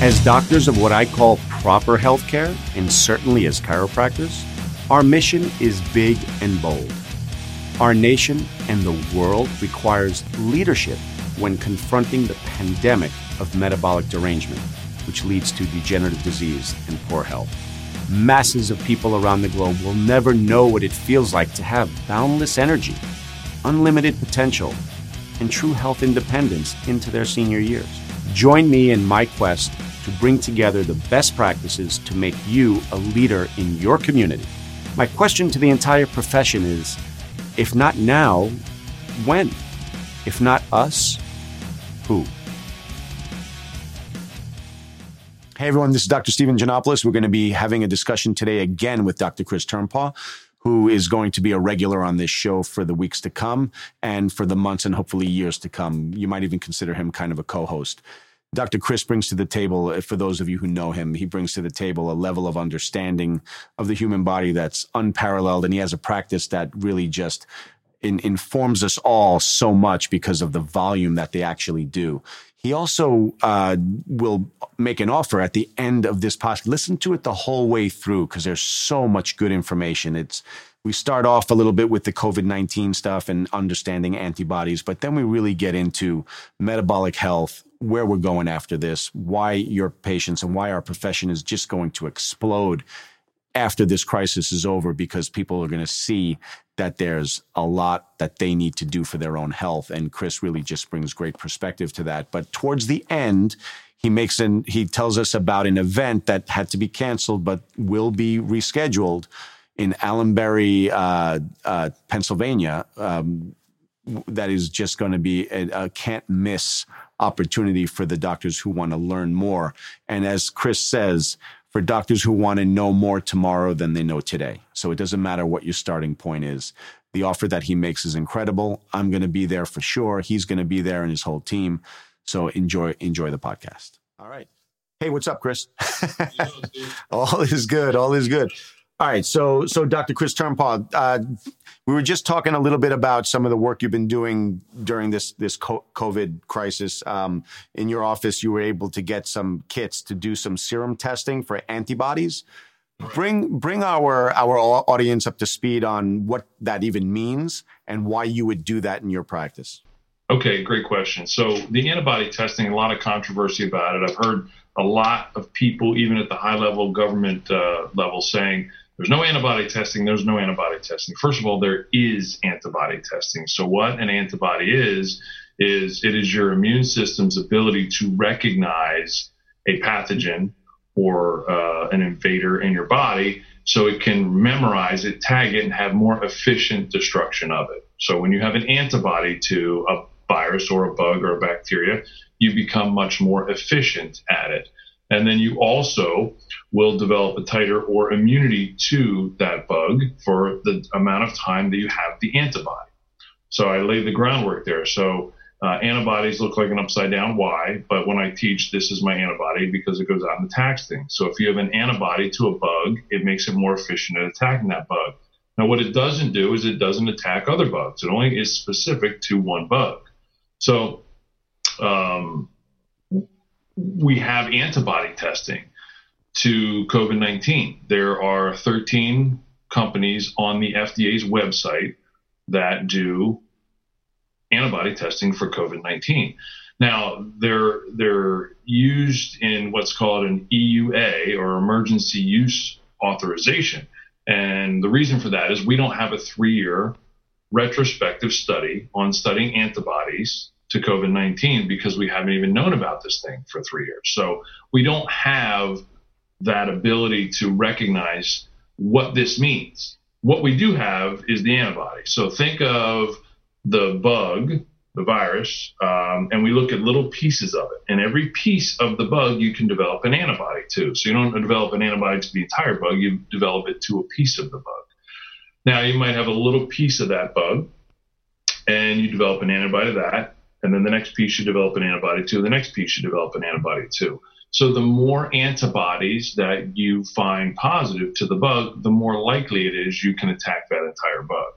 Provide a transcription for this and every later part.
As doctors of what I call proper healthcare, and certainly as chiropractors, our mission is big and bold. Our nation and the world requires leadership when confronting the pandemic of metabolic derangement, which leads to degenerative disease and poor health. Masses of people around the globe will never know what it feels like to have boundless energy, unlimited potential, and true health independence into their senior years. Join me in my quest to bring together the best practices to make you a leader in your community. My question to the entire profession is if not now, when? If not us, who? Hey everyone, this is Dr. Stephen Janopoulos. We're going to be having a discussion today again with Dr. Chris Turnpaugh, who is going to be a regular on this show for the weeks to come and for the months and hopefully years to come. You might even consider him kind of a co host. Dr. Chris brings to the table, for those of you who know him, he brings to the table a level of understanding of the human body that's unparalleled. And he has a practice that really just in, informs us all so much because of the volume that they actually do. He also uh, will make an offer at the end of this podcast. Listen to it the whole way through because there's so much good information. It's we start off a little bit with the COVID 19 stuff and understanding antibodies, but then we really get into metabolic health, where we're going after this, why your patients and why our profession is just going to explode after this crisis is over because people are going to see that there's a lot that they need to do for their own health. And Chris really just brings great perspective to that. But towards the end he makes an he tells us about an event that had to be canceled but will be rescheduled in Allenbury, uh, uh, Pennsylvania, um, that is just going to be a, a, can't miss opportunity for the doctors who want to learn more. And as Chris says, for doctors who want to know more tomorrow than they know today. So it doesn't matter what your starting point is. The offer that he makes is incredible. I'm going to be there for sure. He's going to be there and his whole team. So enjoy enjoy the podcast. All right. Hey, what's up, Chris? all is good. All is good. All right, so so Dr. Chris Turnpaugh, uh, we were just talking a little bit about some of the work you've been doing during this this COVID crisis. Um, in your office, you were able to get some kits to do some serum testing for antibodies. Bring bring our our audience up to speed on what that even means and why you would do that in your practice. Okay, great question. So the antibody testing, a lot of controversy about it. I've heard a lot of people, even at the high level government uh, level, saying there's no antibody testing. There's no antibody testing. First of all, there is antibody testing. So what an antibody is is it is your immune system's ability to recognize a pathogen or uh, an invader in your body so it can memorize it, tag it, and have more efficient destruction of it. So when you have an antibody to a virus or a bug or a bacteria, you become much more efficient at it. And then you also will develop a titer or immunity to that bug for the amount of time that you have the antibody. So I laid the groundwork there. So uh, antibodies look like an upside down Y, but when I teach, this is my antibody because it goes out and attacks things. So if you have an antibody to a bug, it makes it more efficient at attacking that bug. Now, what it doesn't do is it doesn't attack other bugs. It only is specific to one bug. So um, we have antibody testing to COVID 19. There are 13 companies on the FDA's website that do antibody testing for COVID 19. Now, they're, they're used in what's called an EUA or emergency use authorization. And the reason for that is we don't have a three year retrospective study on studying antibodies to COVID 19 because we haven't even known about this thing for three years. So we don't have that ability to recognize what this means. What we do have is the antibody. So think of the bug, the virus, um, and we look at little pieces of it. And every piece of the bug you can develop an antibody to. So you don't develop an antibody to the entire bug, you develop it to a piece of the bug. Now you might have a little piece of that bug, and you develop an antibody to that and then the next piece you develop an antibody to, the next piece you develop an antibody to. So the more antibodies that you find positive to the bug, the more likely it is you can attack that entire bug.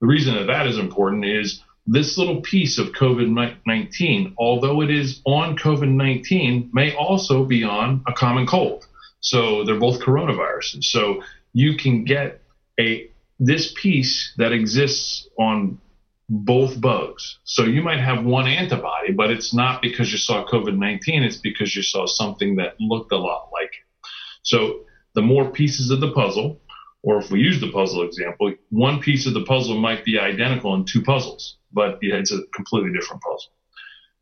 The reason that that is important is this little piece of COVID 19, although it is on COVID 19, may also be on a common cold. So they're both coronaviruses. So you can get a this piece that exists on both bugs. So you might have one antibody, but it's not because you saw COVID 19, it's because you saw something that looked a lot like it. So the more pieces of the puzzle, or if we use the puzzle example, one piece of the puzzle might be identical in two puzzles, but it's a completely different puzzle.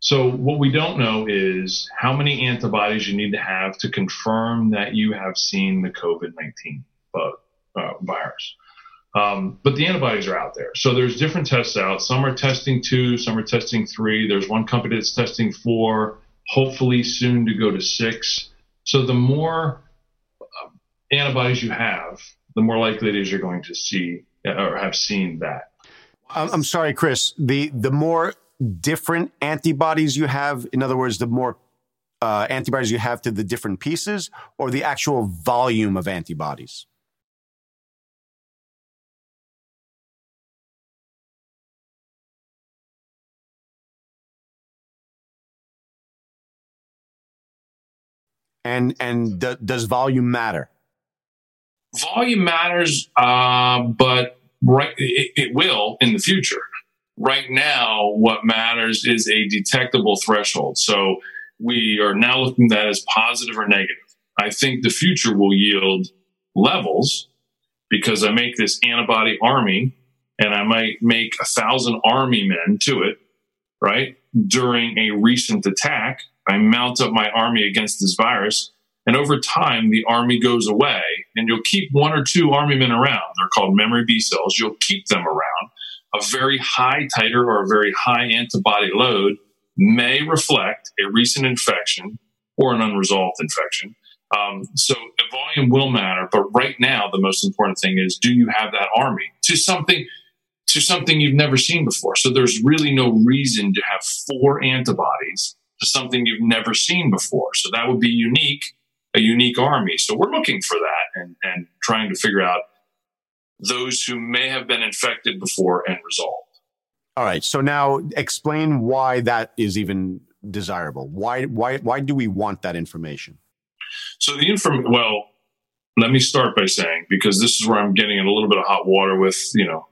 So what we don't know is how many antibodies you need to have to confirm that you have seen the COVID-19 bug, uh, virus. Um, but the antibodies are out there. So there's different tests out. Some are testing two, some are testing three. There's one company that's testing four, hopefully soon to go to six. So the more uh, antibodies you have, the more likely it is you're going to see or have seen that. I'm sorry, Chris. The the more different antibodies you have, in other words, the more uh, antibodies you have to the different pieces, or the actual volume of antibodies. And and d- does volume matter? Volume matters, uh, but right, it, it will in the future. Right now, what matters is a detectable threshold. So we are now looking at that as positive or negative. I think the future will yield levels because I make this antibody army and I might make a thousand army men to it, right? During a recent attack, I mount up my army against this virus and over time, the army goes away and you'll keep one or two army men around. They're called memory B cells. You'll keep them around. A very high titer or a very high antibody load may reflect a recent infection or an unresolved infection. Um, so volume will matter, but right now the most important thing is do you have that army to something to something you've never seen before? So there's really no reason to have four antibodies to something you've never seen before. So that would be unique a unique army. So we're looking for that and, and trying to figure out those who may have been infected before and resolved. All right. So now explain why that is even desirable. Why why why do we want that information? So the inform well, let me start by saying because this is where I'm getting in a little bit of hot water with, you know,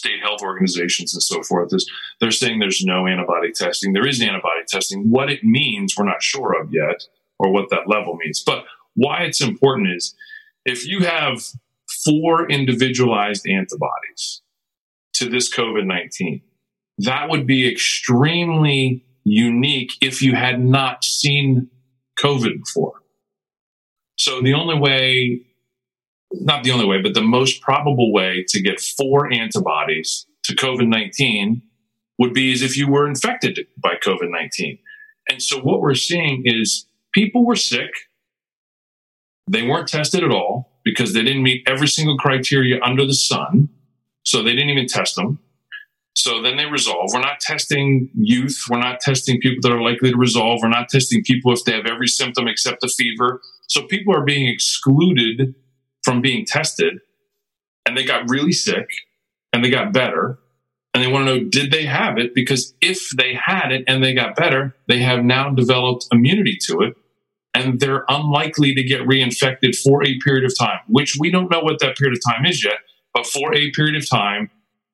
state health organizations and so forth is they're saying there's no antibody testing. There is antibody testing. What it means, we're not sure of yet or what that level means. But why it's important is if you have four individualized antibodies to this COVID 19, that would be extremely unique if you had not seen COVID before. So the only way, not the only way, but the most probable way to get four antibodies to COVID 19 would be as if you were infected by COVID 19. And so what we're seeing is people were sick. They weren't tested at all because they didn't meet every single criteria under the sun. So they didn't even test them. So then they resolve. We're not testing youth. We're not testing people that are likely to resolve. We're not testing people if they have every symptom except a fever. So people are being excluded from being tested and they got really sick and they got better and they want to know did they have it? Because if they had it and they got better they have now developed immunity to it and they're unlikely to get reinfected for a period of time which we don't know what that period of time is yet but for a period of time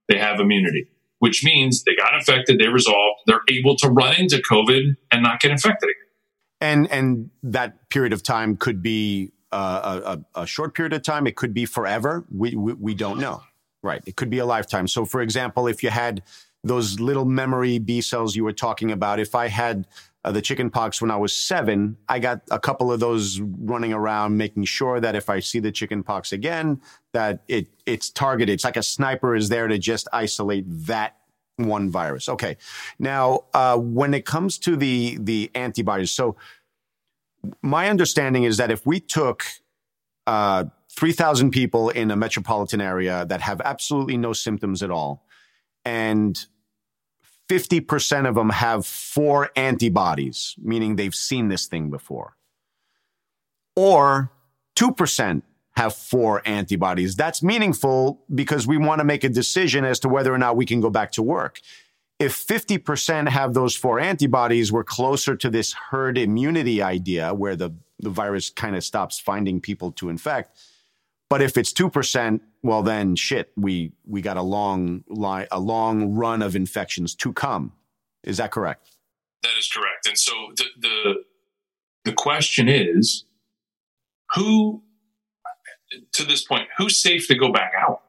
they have immunity which means they got infected they resolved they're able to run into covid and not get infected again. And and that period of time could be uh, a, a, short period of time it could be forever we, we, we don't know Right. It could be a lifetime. So, for example, if you had those little memory B cells you were talking about, if I had uh, the chicken pox when I was seven, I got a couple of those running around, making sure that if I see the chicken pox again, that it it's targeted. It's like a sniper is there to just isolate that one virus. Okay. Now, uh, when it comes to the the antibodies, so my understanding is that if we took uh, 3,000 people in a metropolitan area that have absolutely no symptoms at all. And 50% of them have four antibodies, meaning they've seen this thing before. Or 2% have four antibodies. That's meaningful because we want to make a decision as to whether or not we can go back to work. If 50% have those four antibodies, we're closer to this herd immunity idea where the, the virus kind of stops finding people to infect. But if it's 2%, well then shit, we we got a long line a long run of infections to come. Is that correct? That is correct. And so the the, the question is who to this point, who's safe to go back out?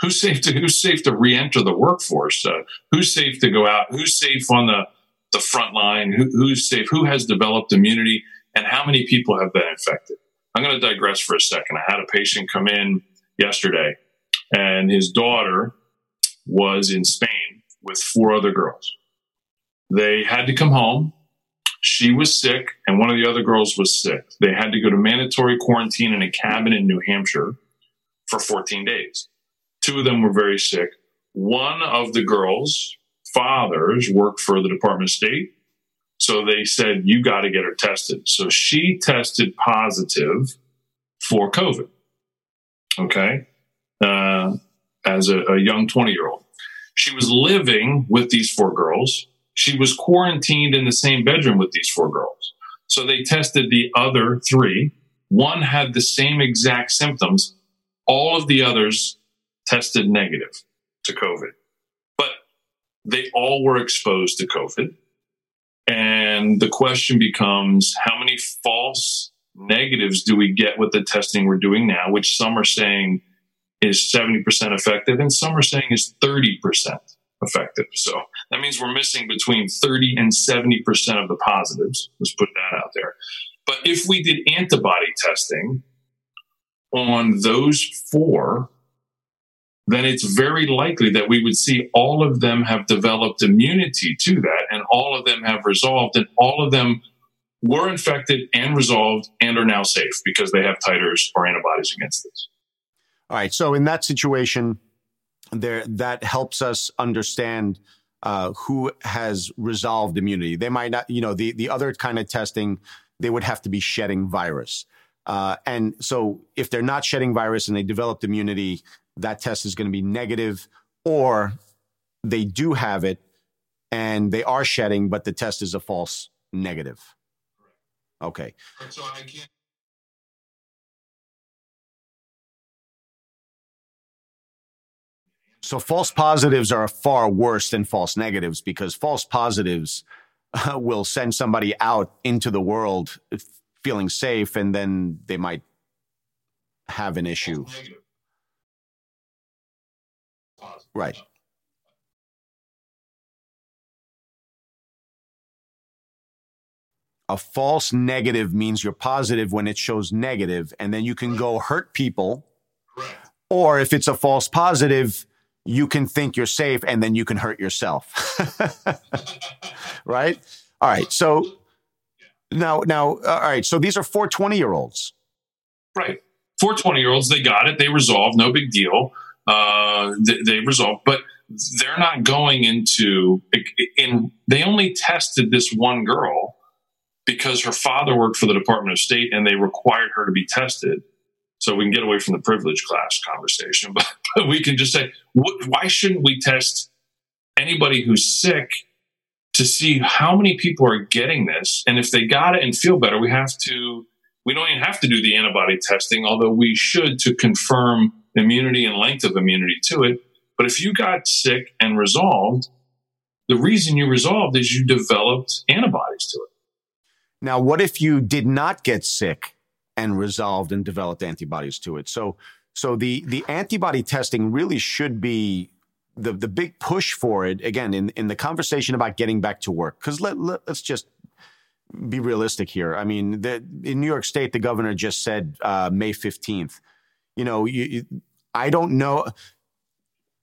Who's safe to who's safe to re-enter the workforce? Uh, who's safe to go out? Who's safe on the the front line? Who, who's safe? Who has developed immunity? And how many people have been infected? I'm going to digress for a second. I had a patient come in yesterday, and his daughter was in Spain with four other girls. They had to come home. She was sick, and one of the other girls was sick. They had to go to mandatory quarantine in a cabin in New Hampshire for 14 days. Two of them were very sick. One of the girls' fathers worked for the Department of State. So they said, You got to get her tested. So she tested positive for COVID. Okay. Uh, as a, a young 20 year old. She was living with these four girls she was quarantined in the same bedroom with these four girls. So they tested the other three. One had the same exact symptoms. All of the others tested negative to COVID, but they all were exposed to COVID. And the question becomes how many false negatives do we get with the testing we're doing now, which some are saying is 70% effective and some are saying is 30% effective. So that means we're missing between 30 and 70% of the positives. Let's put that out there. But if we did antibody testing on those four, then it's very likely that we would see all of them have developed immunity to that and all of them have resolved and all of them were infected and resolved and are now safe because they have titers or antibodies against this. All right. So in that situation, there that helps us understand uh, who has resolved immunity. They might not, you know, the the other kind of testing, they would have to be shedding virus. Uh, and so if they're not shedding virus and they developed immunity, that test is going to be negative, or they do have it and they are shedding, but the test is a false negative. Okay. So I can't So false positives are far worse than false negatives because false positives uh, will send somebody out into the world feeling safe and then they might have an issue. Right. A false negative means you're positive when it shows negative, and then you can go hurt people. Or if it's a false positive, you can think you're safe and then you can hurt yourself. right? All right. So now, now, all right. So these are four 20 year olds. Right. Four 20 year olds, they got it. They resolved. No big deal. Uh, they, they resolved. But they're not going into, in, they only tested this one girl because her father worked for the Department of State and they required her to be tested so we can get away from the privilege class conversation, but, but we can just say, wh- why shouldn't we test anybody who's sick to see how many people are getting this? And if they got it and feel better, we have to, we don't even have to do the antibody testing, although we should to confirm immunity and length of immunity to it. But if you got sick and resolved, the reason you resolved is you developed antibodies to it. Now, what if you did not get sick and resolved and developed antibodies to it. So, so the the antibody testing really should be the the big push for it again in in the conversation about getting back to work. Because let, let us just be realistic here. I mean, the, in New York State, the governor just said uh, May fifteenth. You know, you, you, I don't know.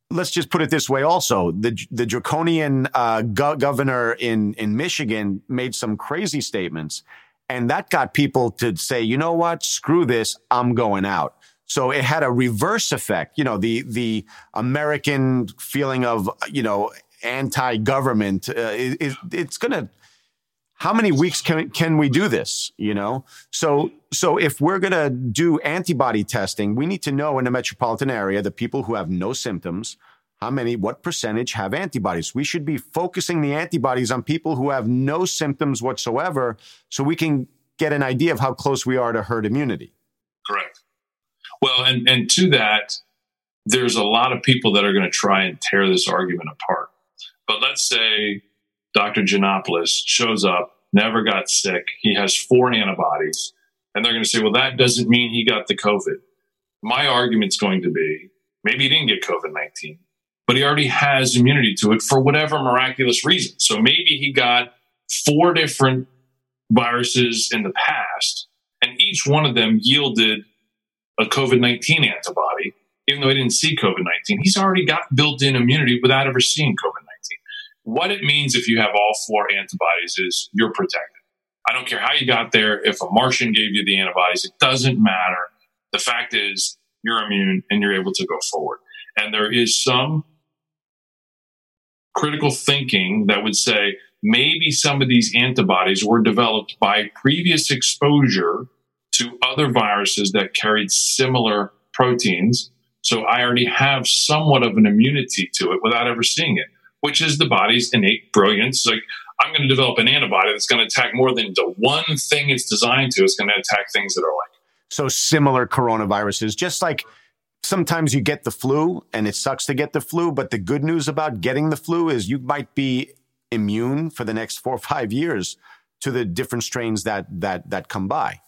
Let's just put it this way. Also, the the draconian uh, go- governor in in Michigan made some crazy statements and that got people to say, you know what? Screw this. I'm going out. So it had a reverse effect. You know, the, the American feeling of, you know, anti-government, uh, it, it's going to, how many weeks can can we do this you know? So so if we're going to do antibody testing we need to know in the metropolitan area the people who have no symptoms how many what percentage have antibodies. We should be focusing the antibodies on people who have no symptoms whatsoever so we can get an idea of how close we are to herd immunity. Correct. Well and and to that there's a lot of people that are going to try and tear this argument apart. But let's say Dr. Janopoulos shows up, never got sick. He has four antibodies. And they're going to say, well, that doesn't mean he got the COVID. My argument's going to be maybe he didn't get COVID 19, but he already has immunity to it for whatever miraculous reason. So maybe he got four different viruses in the past, and each one of them yielded a COVID 19 antibody, even though he didn't see COVID 19. He's already got built in immunity without ever seeing COVID 19. What it means if you have all four antibodies is you're protected. I don't care how you got there. If a Martian gave you the antibodies, it doesn't matter. The fact is you're immune and you're able to go forward. And there is some critical thinking that would say maybe some of these antibodies were developed by previous exposure to other viruses that carried similar proteins. So I already have somewhat of an immunity to it without ever seeing it which is the body's innate brilliance. Like, I'm going to develop an antibody that's going to attack more than the one thing it's designed to. It's going to attack things that are like. So similar coronaviruses, just like sometimes you get the flu and it sucks to get the flu, but the good news about getting the flu is you might be immune for the next four or five years to the different strains that that that come by.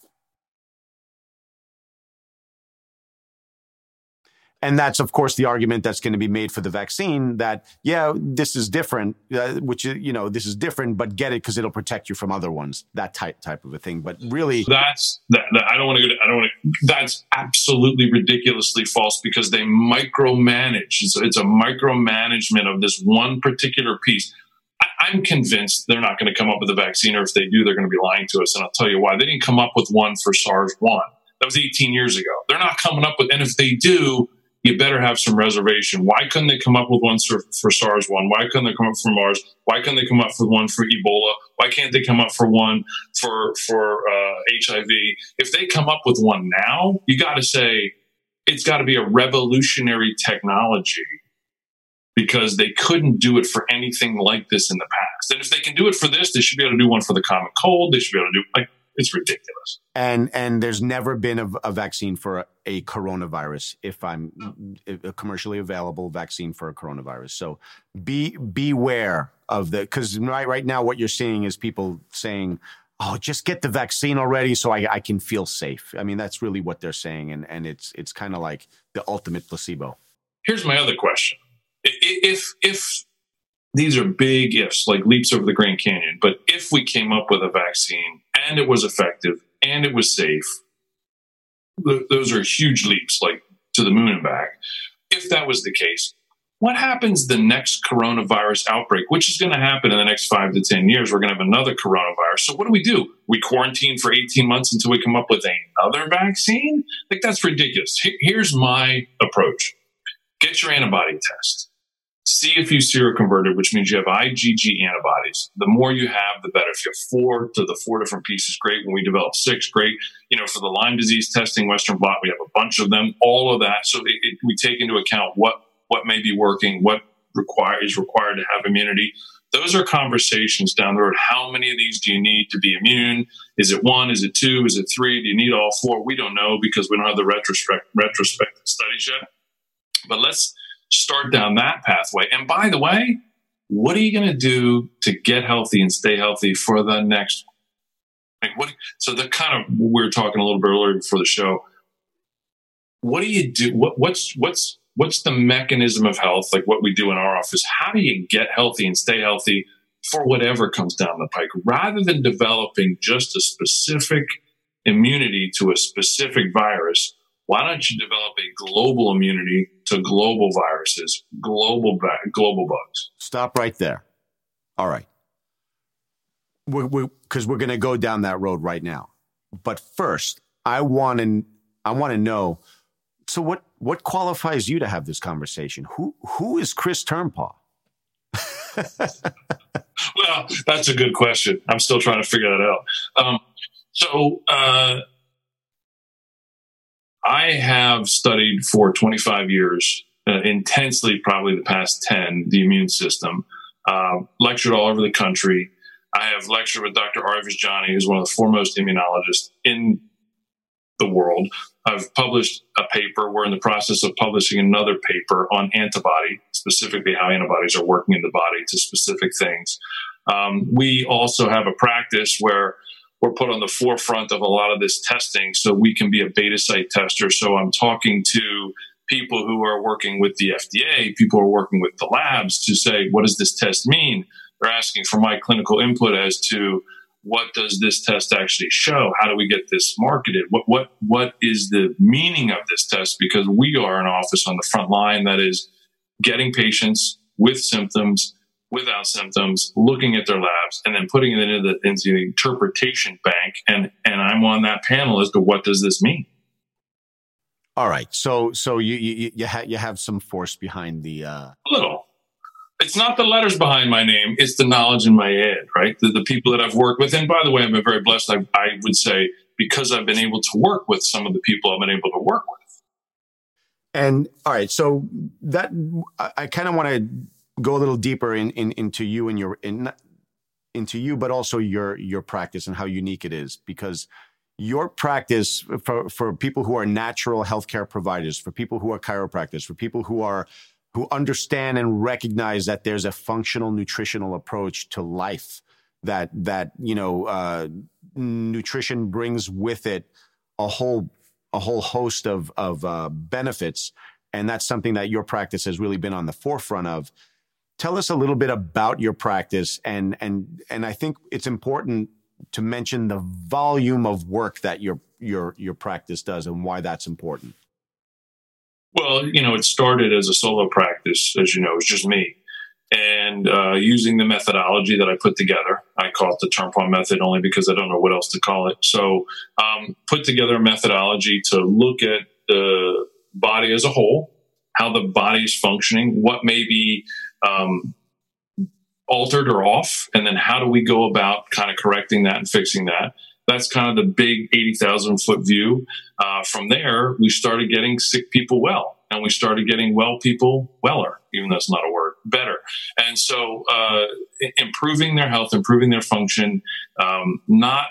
And that's, of course, the argument that's going to be made for the vaccine that, yeah, this is different, uh, which, you know, this is different, but get it because it'll protect you from other ones, that type, type of a thing. But really. That's, that, that I don't want to go I don't want to, that's absolutely ridiculously false because they micromanage. It's, it's a micromanagement of this one particular piece. I, I'm convinced they're not going to come up with a vaccine, or if they do, they're going to be lying to us. And I'll tell you why. They didn't come up with one for SARS 1. That was 18 years ago. They're not coming up with, and if they do, you better have some reservation. Why couldn't they come up with one for, for SARS one? Why couldn't they come up for MERS? Why couldn't they come up with one for Ebola? Why can't they come up for one for for uh, HIV? If they come up with one now, you got to say it's got to be a revolutionary technology because they couldn't do it for anything like this in the past. And if they can do it for this, they should be able to do one for the common cold. They should be able to do like it's ridiculous. And and there's never been a, a vaccine for a, a, coronavirus. If I'm a commercially available vaccine for a coronavirus, so be beware of the because right right now what you're seeing is people saying. Oh, just get the vaccine already, so I, I can feel safe. I mean, that's really what they're saying, and and it's it's kind of like the ultimate placebo. Here's my other question: If if these are big ifs, like leaps over the Grand Canyon. But if we came up with a vaccine and it was effective and it was safe, th- those are huge leaps, like to the moon and back. If that was the case, what happens the next coronavirus outbreak, which is going to happen in the next five to 10 years? We're going to have another coronavirus. So, what do we do? We quarantine for 18 months until we come up with another vaccine? Like, that's ridiculous. Here's my approach get your antibody test See if you seroconverted, which means you have IgG antibodies. The more you have, the better. If you have four to the four different pieces, great. When we develop six, great. You know, for the Lyme disease testing, Western blot, we have a bunch of them. All of that, so it, it, we take into account what what may be working, what require is required to have immunity. Those are conversations down the road. How many of these do you need to be immune? Is it one? Is it two? Is it three? Do you need all four? We don't know because we don't have the retrospect, retrospective studies yet. But let's start down that pathway. And by the way, what are you going to do to get healthy and stay healthy for the next like what so the kind of we were talking a little bit earlier before the show what do you do what, what's what's what's the mechanism of health like what we do in our office how do you get healthy and stay healthy for whatever comes down the pike rather than developing just a specific immunity to a specific virus why don't you develop a global immunity to global viruses, global global bugs? Stop right there. All right. Because we're, we're, we're going to go down that road right now. But first, I want to I want to know. So what what qualifies you to have this conversation? Who who is Chris Turnpaugh? well, well, that's a good question. I'm still trying to figure that out. Um, so, uh, I have studied for 25 years uh, intensely, probably the past 10, the immune system. Uh, lectured all over the country. I have lectured with Dr. Ari Vojdani, who's one of the foremost immunologists in the world. I've published a paper. We're in the process of publishing another paper on antibody, specifically how antibodies are working in the body to specific things. Um, we also have a practice where we're put on the forefront of a lot of this testing so we can be a beta site tester. So I'm talking to people who are working with the FDA, people who are working with the labs to say, what does this test mean? They're asking for my clinical input as to what does this test actually show? How do we get this marketed? What what what is the meaning of this test? Because we are an office on the front line that is getting patients with symptoms, without symptoms, looking at their labs, and then putting it into the, into the interpretation bank. And and I'm on that panel as to what does this mean. All right, so so you you you, ha- you have some force behind the uh... a little it's not the letters behind my name, it's the knowledge in my head, right? The, the people that I've worked with. And by the way, I've been very blessed. I, I would say because I've been able to work with some of the people I've been able to work with. And all right, so that I, I kind of want to go a little deeper in, in into you and your in, into you, but also your your practice and how unique it is. Because your practice for, for people who are natural healthcare providers, for people who are chiropractors, for people who are who understand and recognize that there's a functional nutritional approach to life that that you know uh, nutrition brings with it a whole a whole host of of uh, benefits. And that's something that your practice has really been on the forefront of tell us a little bit about your practice and and and I think it's important to mention the volume of work that your your your practice does and why that's important well, you know, it started as a solo practice, as you know, it was just me. And uh, using the methodology that I put together, I call it the Turnpaugh method only because I don't know what else to call it. So, um, put together a methodology to look at the body as a whole, how the body is functioning, what may be um, altered or off, and then how do we go about kind of correcting that and fixing that that's kind of the big 80,000 foot view. Uh, from there, we started getting sick people well, and we started getting well people weller, even though it's not a word, better. And so, uh, improving their health, improving their function, um, not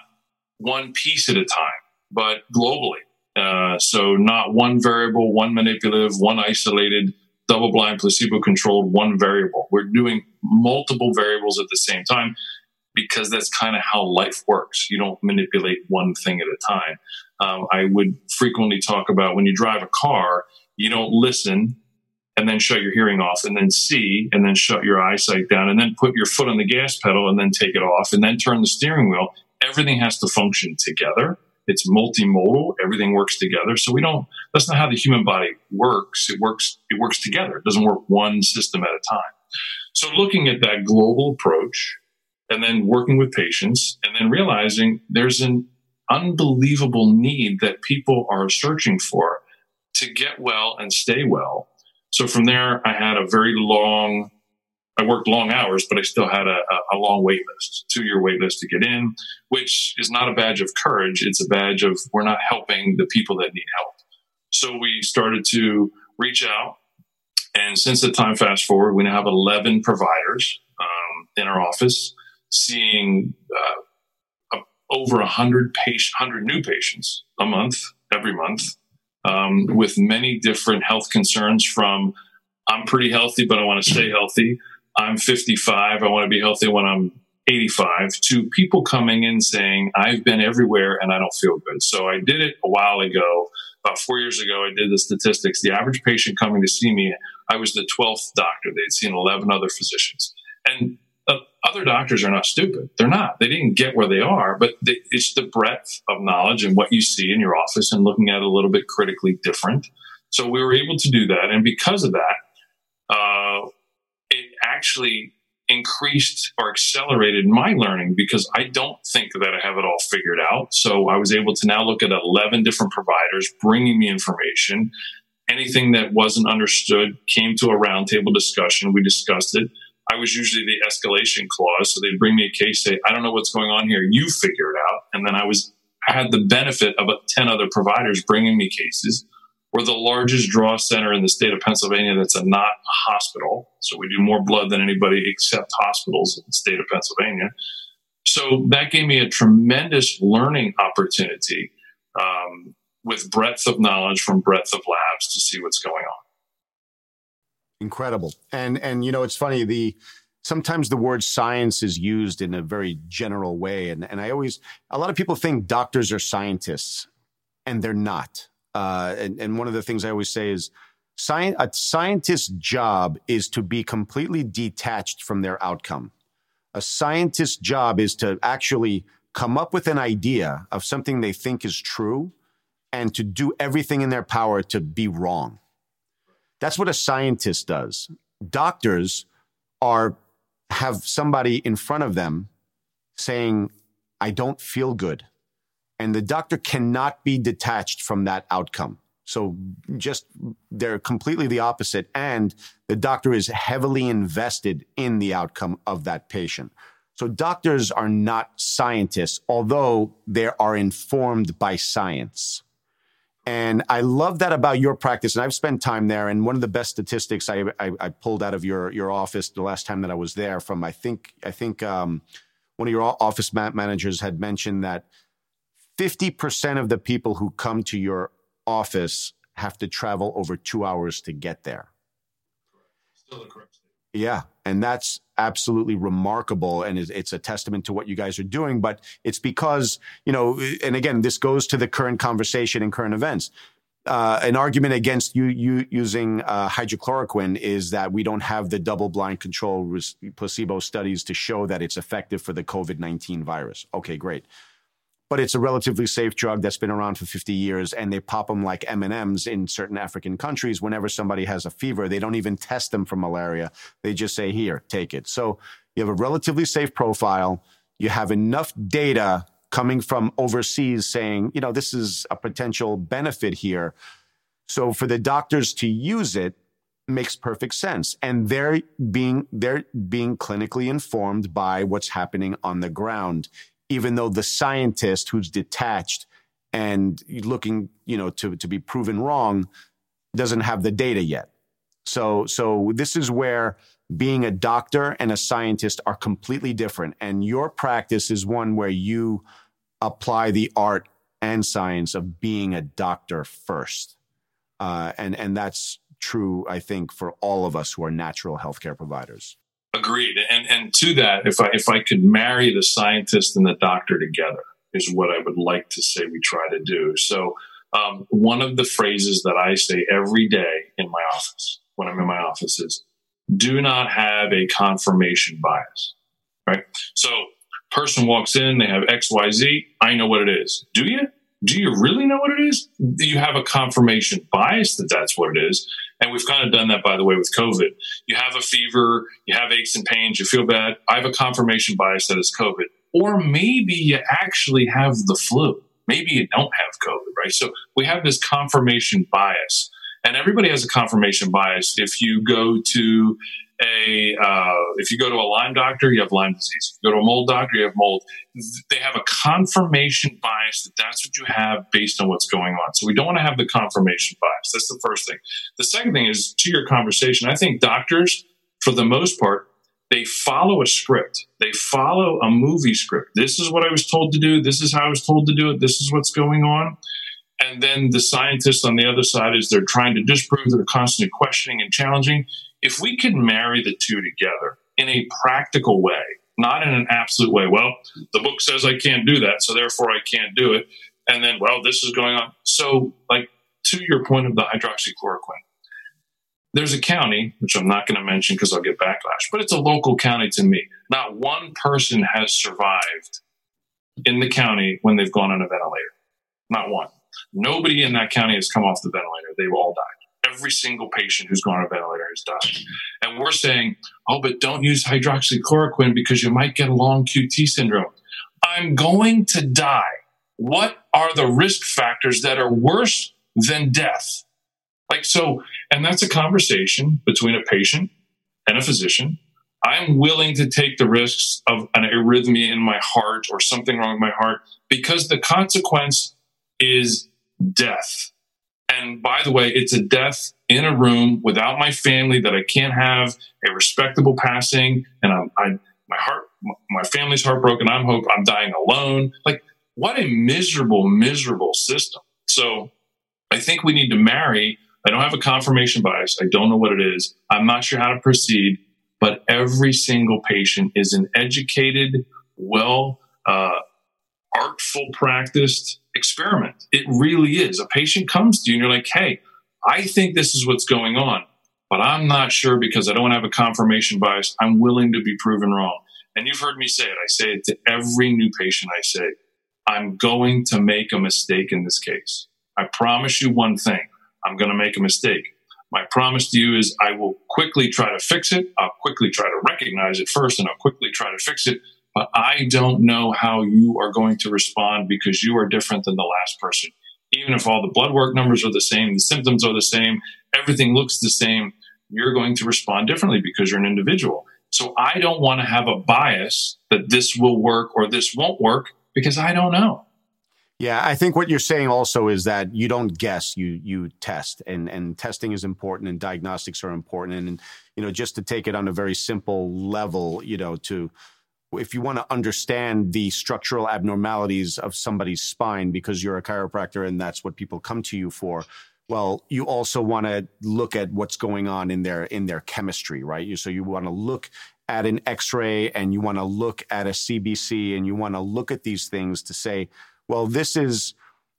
one piece at a time, but globally. Uh, so, not one variable, one manipulative, one isolated, double blind, placebo controlled, one variable. We're doing multiple variables at the same time because that's kind of how life works. You don't manipulate one thing at a time. Um, I would frequently talk about when you drive a car, you don't listen and then shut your hearing off and then see and then shut your eyesight down and then put your foot on the gas pedal and then take it off and then turn the steering wheel. Everything has to function together. It's multimodal. Everything works together. So we don't, that's not how the human body works. It works, it works together. It doesn't work one system at a time. So looking at that global approach, and then working with patients and then realizing there's an unbelievable need that people are searching for to get well and stay well. So from there, I had a very long, I worked long hours, but I still had a, a long wait list, two year wait list to get in, which is not a badge of courage. It's a badge of we're not helping the people that need help. So we started to reach out. And since the time fast forward, we now have 11 providers um, in our office seeing uh, over 100, patient, 100 new patients a month, every month, um, with many different health concerns from I'm pretty healthy, but I want to stay healthy. I'm 55. I want to be healthy when I'm 85 to people coming in saying, I've been everywhere and I don't feel good. So I did it a while ago. About four years ago, I did the statistics. The average patient coming to see me, I was the 12th doctor. They'd seen 11 other physicians. And other doctors are not stupid. They're not. They didn't get where they are, but they, it's the breadth of knowledge and what you see in your office and looking at it a little bit critically different. So we were able to do that. And because of that, uh, actually increased or accelerated my learning because I don't think that I have it all figured out. So I was able to now look at 11 different providers bringing me information. Anything that wasn't understood came to a roundtable discussion. We discussed it I was usually the escalation clause. So they'd bring me a case, say, I don't know what's going on here. You figure it out. And then I was, I had the benefit of 10 other providers bringing me cases. We're the largest draw center in the state of Pennsylvania that's a not a hospital. So we do more blood than anybody except hospitals in the state of Pennsylvania. So that gave me a tremendous learning opportunity um, with breadth of knowledge from breadth of labs to see what's going on. Incredible. And and you know, it's funny, the sometimes the word science is used in a very general way. And and I always a lot of people think doctors are scientists, and they're not. Uh, and, and one of the things I always say is science, a scientist's job is to be completely detached from their outcome. A scientist's job is to actually come up with an idea of something they think is true and to do everything in their power to be wrong. That's what a scientist does. Doctors are have somebody in front of them saying, I don't feel good. And the doctor cannot be detached from that outcome. So just they're completely the opposite. And the doctor is heavily invested in the outcome of that patient. So doctors are not scientists, although they are informed by science. And I love that about your practice. And I've spent time there. And one of the best statistics I, I, I pulled out of your, your office the last time that I was there from, I think, I think um, one of your office managers had mentioned that 50% of the people who come to your office have to travel over two hours to get there. Still Yeah. And that's absolutely remarkable. And it's a testament to what you guys are doing. But it's because, you know, and again, this goes to the current conversation and current events. Uh, an argument against you, you using uh, hydrochloroquine is that we don't have the double blind control placebo studies to show that it's effective for the COVID 19 virus. Okay, great but it's a relatively safe drug that's been around for 50 years and they pop them like m&ms in certain african countries whenever somebody has a fever. They don't even test them for malaria. They just say here take it. So you have a relatively safe profile. You have enough data coming from overseas saying you know this is a potential benefit here. So for the doctors to use it makes perfect sense. And they're being they're being clinically informed by what's happening on the ground even though the scientist who's detached and looking, you know, to, to be proven wrong doesn't have the data yet. So, so this is where being a doctor and a scientist are completely different. And your practice is one where you apply the art and science of being a doctor first. Uh, and, and that's true, I think, for all of us who are natural healthcare providers. Agreed. And and to that, if I if I could marry the scientist and the doctor together, is what I would like to say we try to do. So um, one of the phrases that I say every day in my office when I'm in my office is, "Do not have a confirmation bias." Right. So person walks in, they have X Y Z. I know what it is. Do you? Do you really know what it is? You have a confirmation bias that that's what it is? And we've kind of done that, by the way, with COVID. You have a fever, you have aches and pains, you feel bad. I have a confirmation bias that it's COVID. Or maybe you actually have the flu. Maybe you don't have COVID, right? So we have this confirmation bias. And everybody has a confirmation bias. If you go to a uh, if you go to a Lyme doctor, you have Lyme disease. If you go to a mold doctor, you have mold. They have a confirmation bias that that's what you have based on what's going on. So we don't want to have the confirmation bias. That's the first thing. The second thing is to your conversation. I think doctors, for the most part, they follow a script. They follow a movie script. This is what I was told to do. This is how I was told to do it. This is what's going on. And then the scientists on the other side is they're trying to disprove. They're constantly questioning and challenging if we can marry the two together in a practical way, not in an absolute way, well, the book says I can't do that, so therefore I can't do it. And then, well, this is going on. So, like, to your point of the hydroxychloroquine, there's a county, which I'm not going to mention because I'll get backlash, but it's a local county to me. Not one person has survived in the county when they've gone on a ventilator. Not one. Nobody in that county has come off the ventilator. They've all died every single patient who's gone on a ventilator has died. And we're saying, oh, but don't use hydroxychloroquine because you might get a long QT syndrome. I'm going to die. What are the risk factors that are worse than death? Like, so, and that's a conversation between a patient and a physician. I'm willing to take the risks of an arrhythmia in my heart or something wrong with my heart because the consequence is death. And by the way, it's a death in a room without my family that I can't have a respectable passing. And I'm, I, my heart, my family's heartbroken. I'm hope I'm dying alone. Like what a miserable, miserable system. So I think we need to marry. I don't have a confirmation bias. I don't know what it is. I'm not sure how to proceed, but every single patient is an educated, well, uh, artful, practiced experiment. It really is. A patient comes to you and you're like, hey, I think this is what's going on, but I'm not sure because I don't have a confirmation bias. I'm willing to be proven wrong. And you've heard me say it. I say it to every new patient. I say, I'm going to make a mistake in this case. I promise you one thing I'm going to make a mistake. My promise to you is I will quickly try to fix it. I'll quickly try to recognize it first and I'll quickly try to fix it but I don't know how you are going to respond because you are different than the last person. Even if all the blood work numbers are the same, the symptoms are the same, everything looks the same, you're going to respond differently because you're an individual. So I don't want to have a bias that this will work or this won't work because I don't know. Yeah, I think what you're saying also is that you don't guess, you you test, and and testing is important, and diagnostics are important, and, and you know just to take it on a very simple level, you know to if you want to understand the structural abnormalities of somebody's spine because you're a chiropractor and that's what people come to you for well you also want to look at what's going on in their in their chemistry right? You, so you want to look at an x-ray and you want to look at a cbc and you want to look at these things to say well this is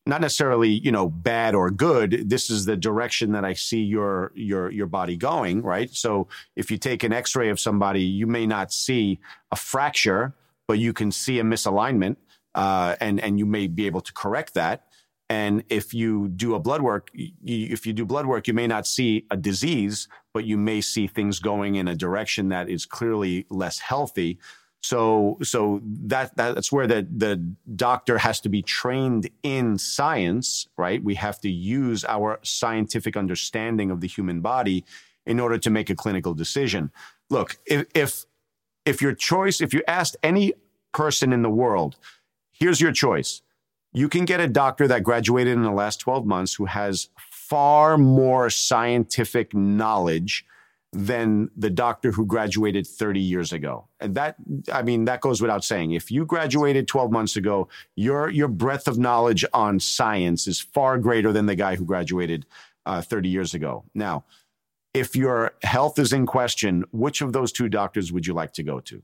not necessarily you know bad or good. This is the direction that i see your your your body going right? So if you take an x-ray of somebody you may not see a fracture but you can see a misalignment uh, and and you may be able to correct that. And if you do a blood work you, if you do blood work you may not see a disease but you may see things going in a direction that is clearly less healthy so, so that, that's where the, the doctor has to be trained in science, right? We have to use our scientific understanding of the human body in order to make a clinical decision. Look, if, if, if your choice, if you asked any person in the world, here's your choice. You can get a doctor that graduated in the last 12 months who has far more scientific knowledge than the doctor who graduated 30 years ago. And that, I mean, that goes without saying. If you graduated 12 months ago, your, your breadth of knowledge on science is far greater than the guy who graduated uh, 30 years ago. Now, if your health is in question, which of those two doctors would you like to go to?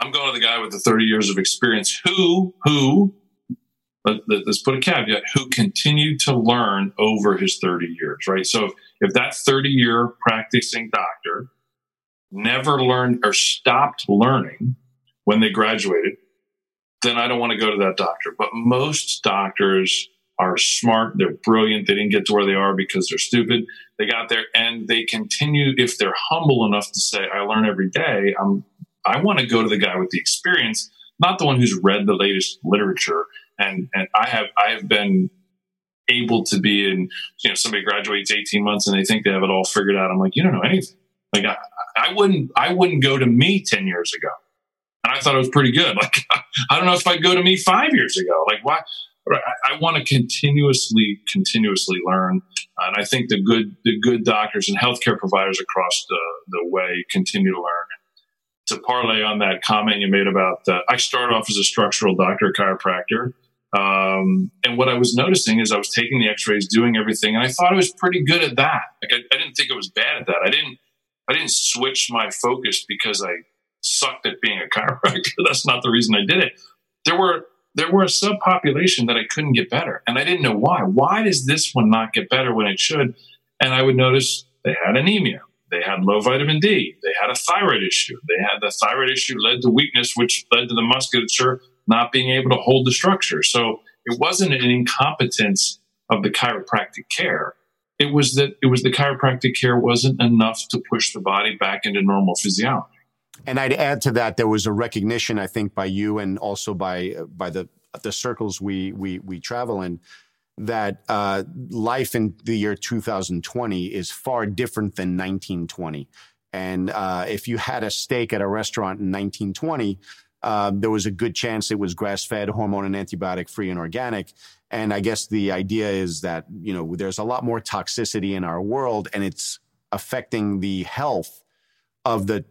I'm going to the guy with the 30 years of experience who, who let, us put a caveat, who continued to learn over his 30 years, right? So if, that 30 year practicing doctor never learned or stopped learning when they graduated, then I don't want to go to that doctor. But most doctors are smart, they're brilliant, they didn't get to where they are because they're stupid. They got there and they continue, if they're humble enough to say, I learn every day, I'm, I want to go to the guy with the experience, not the one who's read the latest literature and and I have I have been able to be in you know somebody graduates 18 months and they think they have it all figured out. I'm like you don't know anything. Like i, I wouldn't i wouldn't go to me 10 years ago. And i thought it was pretty good. Like i don't know if i'd go to me five years ago. Like why I, I want to continuously continuously learn. And i think the good the good doctors and healthcare providers across the, the way continue to learn. To parlay on that comment you made about uh, i started off as a structural doctor chiropractor um, and what I was noticing is I was taking the X-rays, doing everything, and I thought I was pretty good at that. Like I, I didn't think I was bad at that. I didn't. I didn't switch my focus because I sucked at being a chiropractor. That's not the reason I did it. There were there were a subpopulation that I couldn't get better, and I didn't know why. Why does this one not get better when it should? And I would notice they had anemia, they had low vitamin D, they had a thyroid issue, they had the thyroid issue led to weakness, which led to the musculature not being able to hold the structure. So it wasn't an incompetence of the chiropractic care. It was that it was the chiropractic care wasn't enough to push the body back into normal physiology. And I'd add to that there was a recognition, I think, by you and also by by the the circles we we we travel in that uh, life in the year 2020 is far different than 1920 And uh, if you had a steak at a restaurant in 1920, uh, there was a good chance it was grass fed, hormone and antibiotic free, and organic. And I guess the idea is that, you know, there's a lot more toxicity in our world and it's affecting the health of the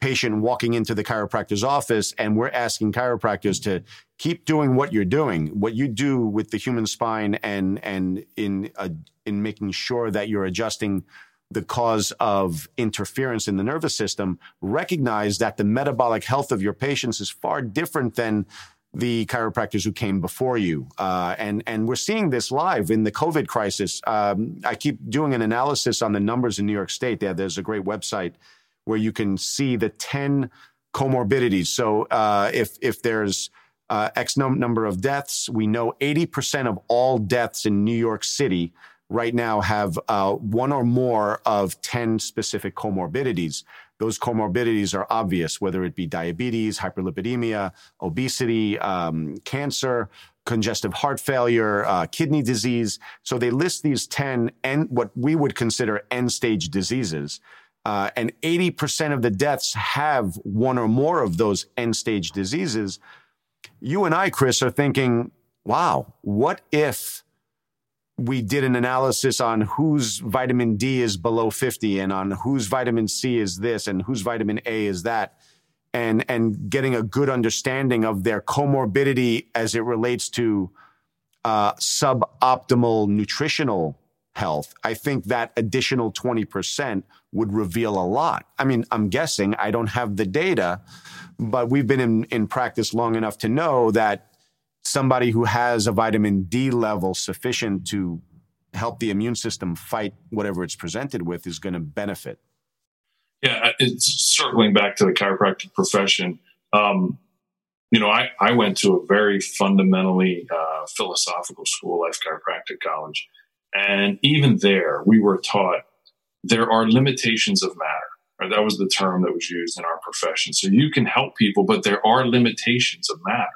patient walking into the chiropractor's office. And we're asking chiropractors to keep doing what you're doing, what you do with the human spine and, and in, uh, in making sure that you're adjusting the cause of interference in the nervous system, recognize that the metabolic health of your patients is far different than the chiropractors who came before you. Uh, and, and we're seeing this live in the COVID crisis. Um, I keep doing an analysis on the numbers in New York State. There, there's a great website where you can see the 10 comorbidities. So uh, if, if there's uh, X number of deaths, we know 80% of all deaths in New York City right now have uh, one or more of 10 specific comorbidities. Those comorbidities are obvious, whether it be diabetes, hyperlipidemia, obesity, um, cancer, congestive heart failure, uh, kidney disease. So they list these 10 and what we would consider end stage diseases. Uh, and 80% of the deaths have one or more of those end stage diseases. You and I, Chris, are thinking, wow, what if we did an analysis on whose vitamin D is below 50 and on whose vitamin C is this and whose vitamin A is that. And and getting a good understanding of their comorbidity as it relates to uh, suboptimal nutritional health, I think that additional 20% would reveal a lot. I mean, I'm guessing. I don't have the data, but we've been in, in practice long enough to know that somebody who has a vitamin D level sufficient to help the immune system fight whatever it's presented with is going to benefit. Yeah, it's circling back to the chiropractic profession. Um, you know, I, I went to a very fundamentally uh, philosophical school, Life Chiropractic College. And even there, we were taught there are limitations of matter. Right? That was the term that was used in our profession. So you can help people, but there are limitations of matter.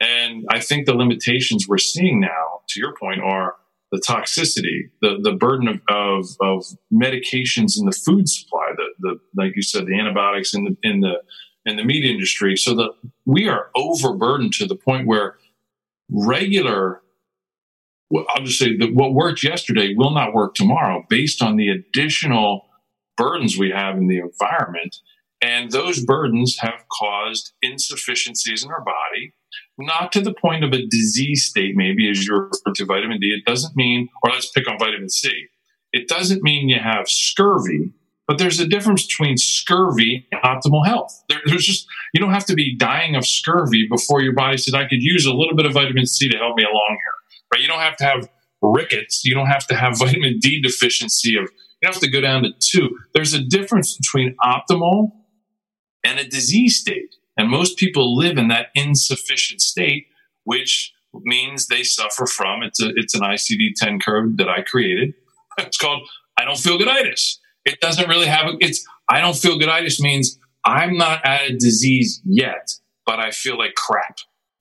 And I think the limitations we're seeing now, to your point, are the toxicity, the, the burden of, of, of medications in the food supply, the, the, like you said, the antibiotics in the, in the, in the meat industry. So that we are overburdened to the point where regular, I'll just say that what worked yesterday will not work tomorrow based on the additional burdens we have in the environment. And those burdens have caused insufficiencies in our body not to the point of a disease state, maybe as you refer to vitamin D. It doesn't mean, or let's pick on vitamin C. It doesn't mean you have scurvy, but there's a difference between scurvy and optimal health. There, there's just, you don't have to be dying of scurvy before your body says, I could use a little bit of vitamin C to help me along here. Right? You don't have to have rickets. You don't have to have vitamin D deficiency of, you don't have to go down to two. There's a difference between optimal and a disease state. And most people live in that insufficient state, which means they suffer from it's a it's an ICD-10 code that I created. It's called I don't feel gooditis. It doesn't really have a, it's I don't feel gooditis means I'm not at a disease yet, but I feel like crap.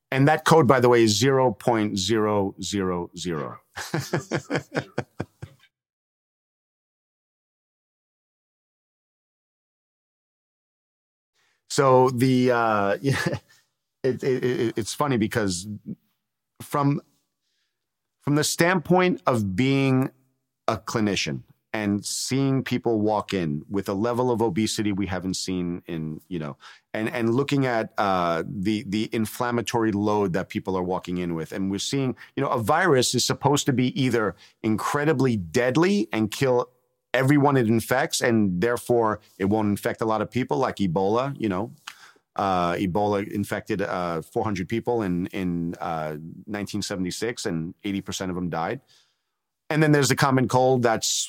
And that code, by the way, is 0.000. So the uh, it, it, it's funny because from from the standpoint of being a clinician and seeing people walk in with a level of obesity we haven't seen in you know and and looking at uh, the the inflammatory load that people are walking in with and we're seeing you know a virus is supposed to be either incredibly deadly and kill everyone it infects, and therefore it won't infect a lot of people, like Ebola. You know, uh, Ebola infected uh, 400 people in in uh, 1976, and 80 percent of them died. And then there's the common cold that's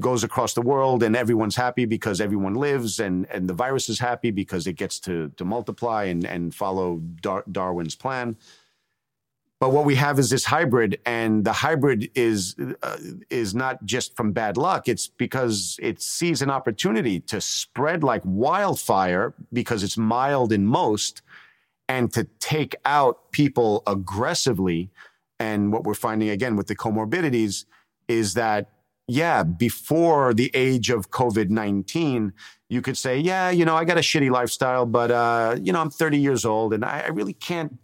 goes across the world, and everyone's happy because everyone lives, and and the virus is happy because it gets to to multiply and and follow Dar- Darwin's plan. But what we have is this hybrid, and the hybrid is uh, is not just from bad luck. It's because it sees an opportunity to spread like wildfire because it's mild in most, and to take out people aggressively. And what we're finding again with the comorbidities is that yeah, before the age of COVID 19, you could say, yeah, you know, I got a shitty lifestyle, but, uh, you know, I'm 30 years old and I, I really can't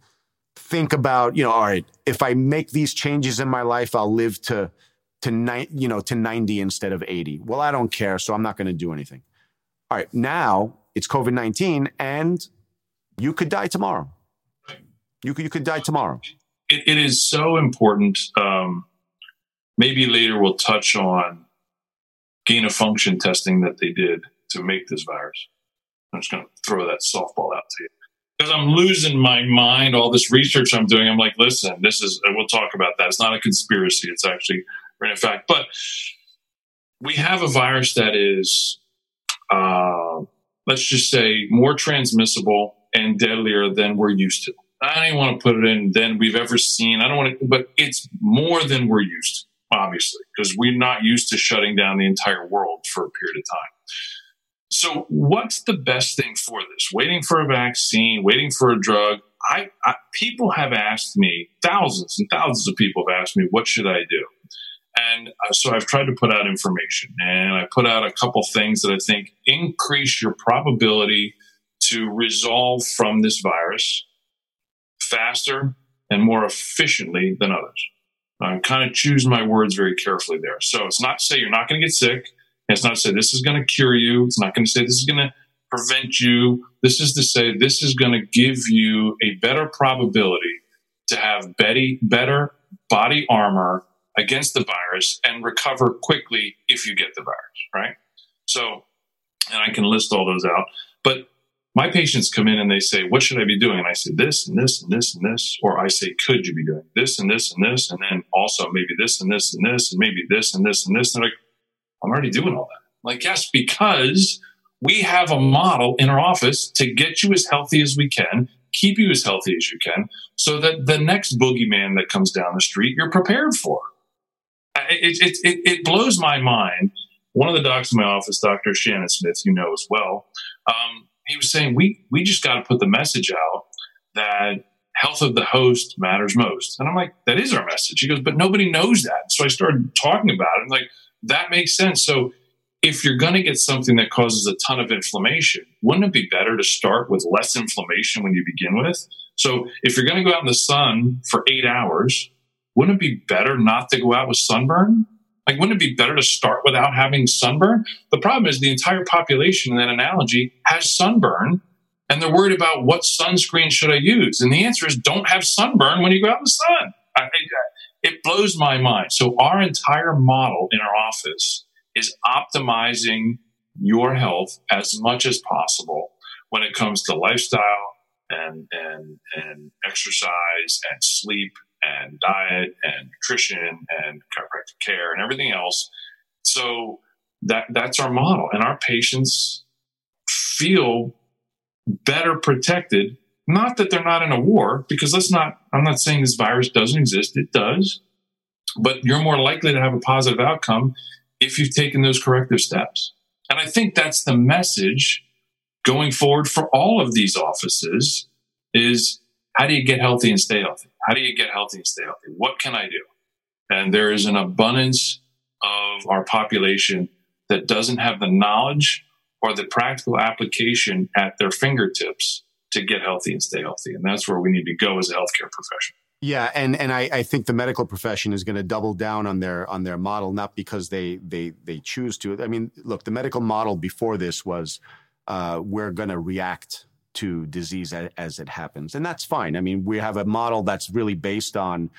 think about, you know, all right, if I make these changes in my life, I'll live to, to ni- you know, to 90 instead of 80. Well, I don't care. So I'm not going to do anything. All right. Now it's COVID 19 and you could die tomorrow. You could, you could die tomorrow. it, it is so important. Um, maybe later we'll touch on gain of function testing that they did to make this virus. I'm just going to throw that softball out to you because I'm losing my mind. All this research I'm doing, I'm like, listen, this is. We'll talk about that. It's not a conspiracy. It's actually in fact. But we have a virus that is, uh, let's just say, more transmissible and deadlier than we're used to. I don't even want to put it in than we've ever seen. I don't want to, but it's more than we're used to, obviously, because we're not used to shutting down the entire world for a period of time. So, what's the best thing for this? Waiting for a vaccine, waiting for a drug. I, I people have asked me, thousands and thousands of people have asked me, what should I do? And uh, so I've tried to put out information and I put out a couple things that I think increase your probability to resolve from this virus faster and more efficiently than others. I kind of choose my words very carefully there. So it's not to say you're not going to get sick. It's not to say this is going to cure you. It's not going to say this is going to prevent you. This is to say this is going to give you a better probability to have Betty better body armor against the virus and recover quickly if you get the virus, right? So, and I can list all those out. But my patients come in and they say, What should I be doing? And I say, This and this and this and this. Or I say, Could you be doing this and this and this? And then also maybe this and this and this and maybe this and this and this. And they're like, I'm already doing all that. Like, yes, because we have a model in our office to get you as healthy as we can, keep you as healthy as you can, so that the next boogeyman that comes down the street, you're prepared for. It, it, it, it blows my mind. One of the docs in my office, Dr. Shannon Smith, you know as well, um, he was saying we we just got to put the message out that health of the host matters most. And I'm like, that is our message. He goes, but nobody knows that. So I started talking about it. I'm like, that makes sense. So if you're going to get something that causes a ton of inflammation, wouldn't it be better to start with less inflammation when you begin with? So if you're going to go out in the sun for eight hours, wouldn't it be better not to go out with sunburn? Like, wouldn't it be better to start without having sunburn? The problem is the entire population in that analogy has sunburn and they're worried about what sunscreen should I use. And the answer is don't have sunburn when you go out in the sun. I, it blows my mind. So our entire model in our office is optimizing your health as much as possible when it comes to lifestyle and and and exercise and sleep and diet and nutrition and chiropractic care and everything else. So that that's our model, and our patients feel better protected. Not that they're not in a war, because let's not. I'm not saying this virus doesn't exist; it does, but you're more likely to have a positive outcome if you've taken those corrective steps. And I think that's the message going forward for all of these offices: is how do you get healthy and stay healthy? How do you get healthy and stay healthy? What can I do? And there is an abundance of our population that doesn't have the knowledge or the practical application at their fingertips to get healthy and stay healthy. And that's where we need to go as a healthcare profession. Yeah, and and I, I think the medical profession is going to double down on their on their model, not because they they they choose to. I mean, look, the medical model before this was uh, we're going to react to disease as, as, it happens. And that's fine. I mean, we have a model that's really based on.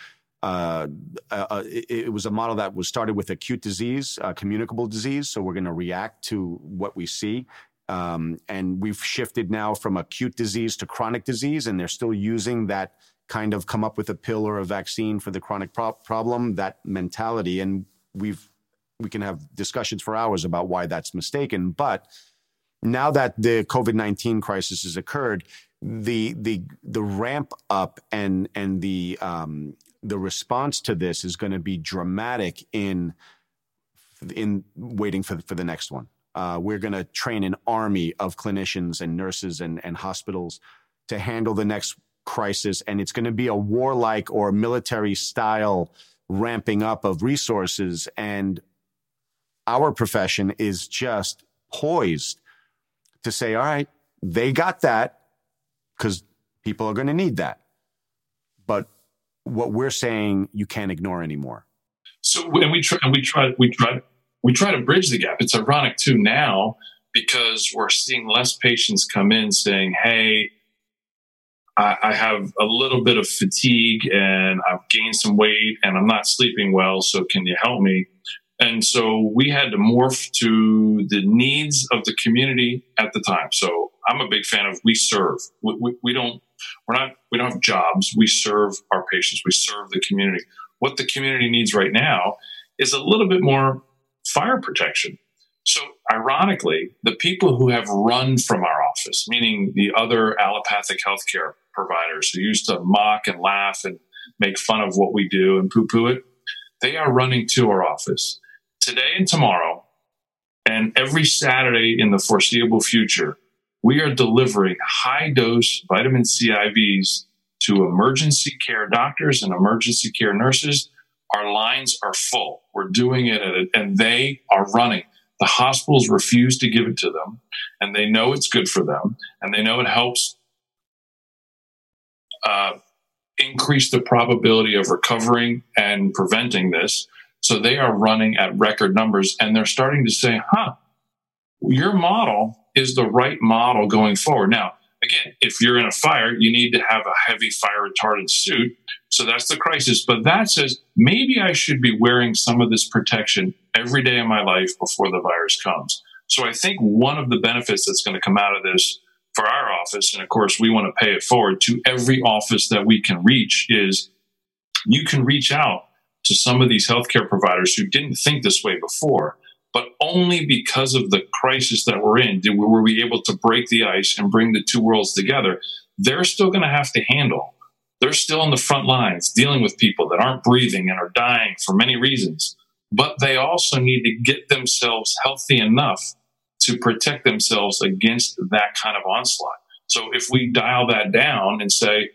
Uh, uh, uh it, it, was a model that was started with acute disease, uh, communicable disease. So we're going to react to what we see. Um, and we've shifted now from acute disease to chronic disease, and they're still using that kind of come up with a pill or a vaccine for the chronic pro- problem, that mentality. And we've we can have discussions for hours about why that's mistaken. But now that the COVID nineteen crisis has occurred, the the the ramp up and and the um, the response to this is going to be dramatic in in waiting for for the next one. Uh, we're going to train an army of clinicians and nurses and, and hospitals to handle the next crisis, and it's going to be a warlike or military style ramping up of resources and our profession is just poised to say, all right, they got that because people are going to need that. But what we're saying, you can't ignore anymore. So, and we try, and we try, we try, we try to bridge the gap. It's ironic too now because we're seeing less patients come in saying, "Hey, I, I have a little bit of fatigue and I've gained some weight and I'm not sleeping well. So can you help me?" And so we had to morph to the needs of the community at the time. So I'm a big fan of we serve. We, we, we, don't, we're not, we don't have jobs. We serve our patients. We serve the community. What the community needs right now is a little bit more fire protection. So ironically, the people who have run from our office, meaning the other allopathic healthcare providers who used to mock and laugh and make fun of what we do and poo poo it, they are running to our office today and tomorrow, and every Saturday in the foreseeable future, we are delivering high dose vitamin C IVs to emergency care doctors and emergency care nurses. Our lines are full. We're doing it, and they are running. The hospitals refuse to give it to them, and they know it's good for them, and they know it helps uh, increase the probability of recovering and preventing this. So they are running at record numbers and they're starting to say, huh, your model is the right model going forward. Now, again, if you're in a fire, you need to have a heavy fire retardant suit. So that's the crisis. But that says maybe I should be wearing some of this protection every day of my life before the virus comes. So I think one of the benefits that's going to come out of this for our office, and of course, we want to pay it forward to every office that we can reach, is you can reach out to some of these healthcare providers who didn't think this way before. But only because of the crisis that we're in did we, were we able to break the ice and bring the two worlds together. They're still going to have to handle. They're still on the front lines dealing with people that aren't breathing and are dying for many reasons. But they also need to get themselves healthy enough to protect themselves against that kind of onslaught. So if we dial that down and say,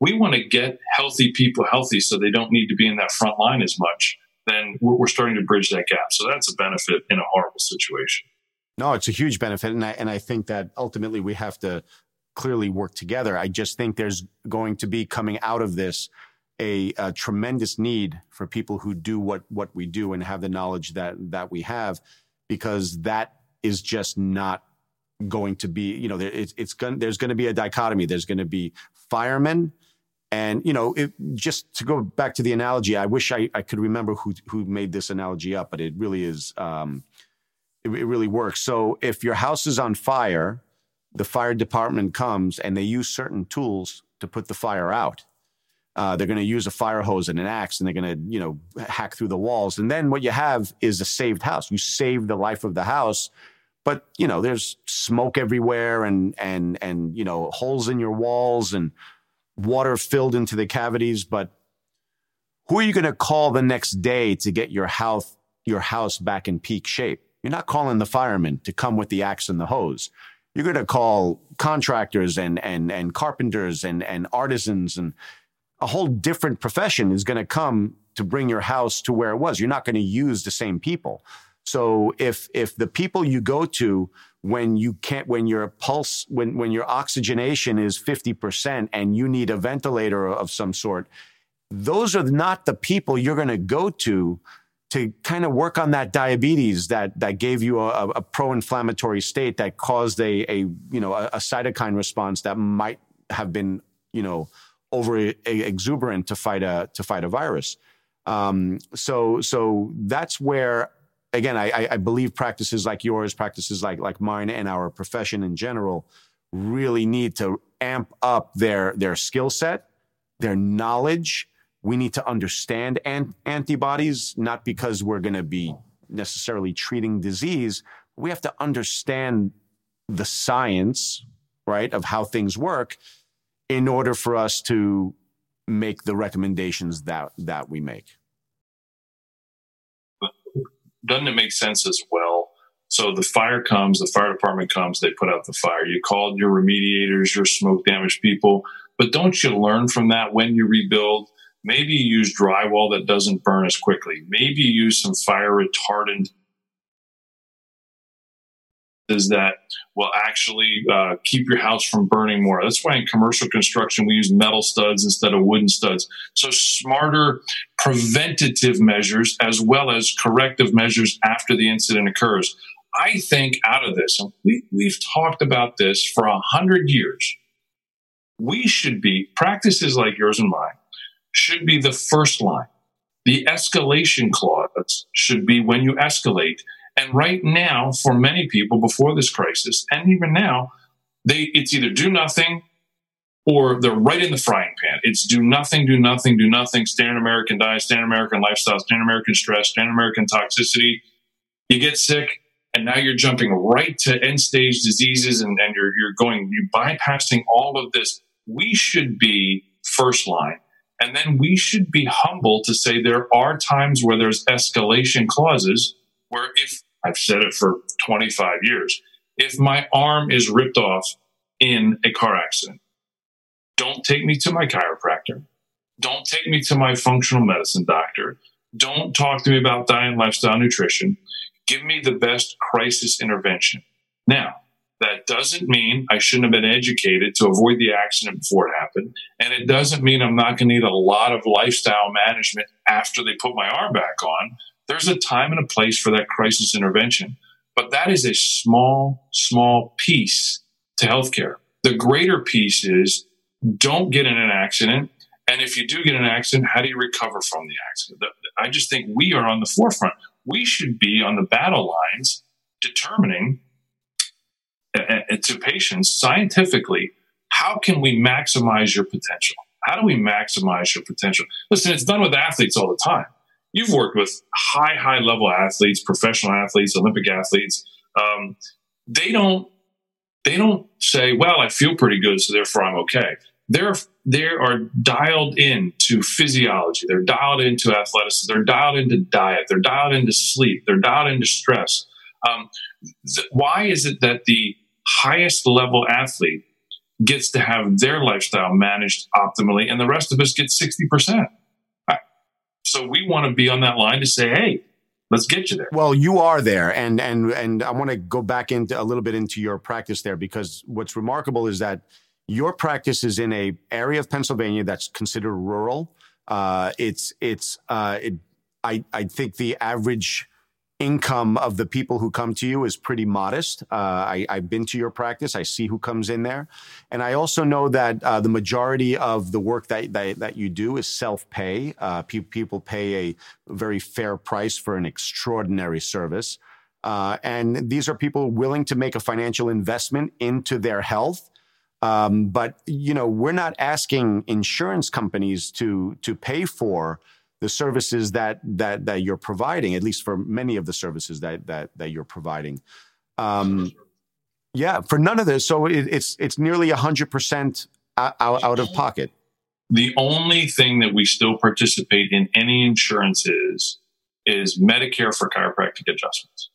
we want to get healthy people healthy so they don't need to be in that front line as much, then we're, starting to bridge that gap. So that's a benefit in a horrible situation. No, it's a huge benefit. And I, and I think that ultimately we have to clearly work together. I just think there's going to be coming out of this a, a, tremendous need for people who do what, what we do and have the knowledge that, that we have, because that is just not going to be, you know, it's, it's going, there's going to be a dichotomy. There's going to be firemen and you know, it, just to go back to the analogy, I wish I, I could remember who who made this analogy up, but it really is um, it, it really works. So if your house is on fire, the fire department comes and they use certain tools to put the fire out. Uh, they're going to use a fire hose and an axe, and they're going to you know hack through the walls. And then what you have is a saved house. You save the life of the house, but you know there's smoke everywhere and and and you know holes in your walls and water filled into the cavities, but who are you going to call the next day to get your house, your house back in peak shape? You're not calling the firemen to come with the axe and the hose. You're going to call contractors and, and, and carpenters and, and artisans and a whole different profession is going to come to bring your house to where it was. You're not going to use the same people. So if, if the people you go to when you can't when your pulse when when your oxygenation is 50% and you need a ventilator of some sort those are not the people you're going to go to to kind of work on that diabetes that that gave you a, a pro-inflammatory state that caused a, a you know a, a, cytokine response that might have been you know over exuberant to fight a to fight a virus. Um, so so that's where again, I, I believe practices like yours, practices like like mine, and our profession in general really need to amp up their their skill set, their knowledge. We need to understand an- antibodies, not because we're going to be necessarily treating disease. We have to understand the science, right, of how things work in order for us to make the recommendations that that we make doesn't it make sense as well? So the fire comes, the fire department comes, they put out the fire. You called your remediators, your smoke damaged people, but don't you learn from that when you rebuild? Maybe you use drywall that doesn't burn as quickly. Maybe you use some fire retardant that will actually uh, keep your house from burning more. That's why in commercial construction we use metal studs instead of wooden studs. So smarter preventative measures as well as corrective measures after the incident occurs. I think out of this, and we, we've talked about this for a hundred years, we should be practices like yours and mine should be the first line. The escalation clause should be when you escalate and right now, for many people before this crisis, and even now, they it's either do nothing or they're right in the frying pan. It's do nothing, do nothing, do nothing, standard American diet, standard American lifestyle, standard American stress, standard American toxicity. You get sick, and now you're jumping right to end stage diseases and, and you're you're going, you're bypassing all of this. We should be first line. And then we should be humble to say there are times where there's escalation clauses where if I've said it for 25 years. If my arm is ripped off in a car accident, don't take me to my chiropractor. Don't take me to my functional medicine doctor. Don't talk to me about diet and lifestyle nutrition. Give me the best crisis intervention. Now, that doesn't mean I shouldn't have been educated to avoid the accident before it happened. And it doesn't mean I'm not going to need a lot of lifestyle management after they put my arm back on there's a time and a place for that crisis intervention, but that is a small, small piece to healthcare. The greater piece is don't get in an accident. And if you do get in an accident, how do you recover from the accident? I just think we are on the forefront. We should be on the battle lines determining uh, uh, to patients scientifically how can we maximize your potential? How do we maximize your potential? Listen, it's done with athletes all the time you've worked with high, high level athletes, professional athletes, Olympic athletes. Um, they don't they don't say, "Well, I feel pretty good, so therefore I'm okay." They're they are dialed in to physiology. They're dialed into athleticism. They're dialed into diet. They're dialed into sleep. They're dialed into stress. Um, th- why is it that the highest level athlete gets to have their lifestyle managed optimally, and the rest of us get sixty percent? So we want to be on that line to say, hey, let's get you there. Well, you are there, and and and I want to go back into a little bit into your practice there because what's remarkable is that your practice is in a area of Pennsylvania that's considered rural. Uh, it's it's uh, it, I I think the average income of the people who come to you is pretty modest. Uh, I, have been to your practice. I see who comes in there. And I also know that uh, the majority of the work that, that, that you do is self pay. Uh, pe- people pay a very fair price for an extraordinary service. Uh, and these are people willing to make a financial investment into their health. Um, but you know, we're not asking insurance companies to to pay for the services that that that you're providing, at least for many of the services that that that you're providing. Um, yeah, for none of this, so it, it's it's nearly hundred percent out, out of pocket. The only thing that we still participate in any insurance is is Medicare for chiropractic adjustments,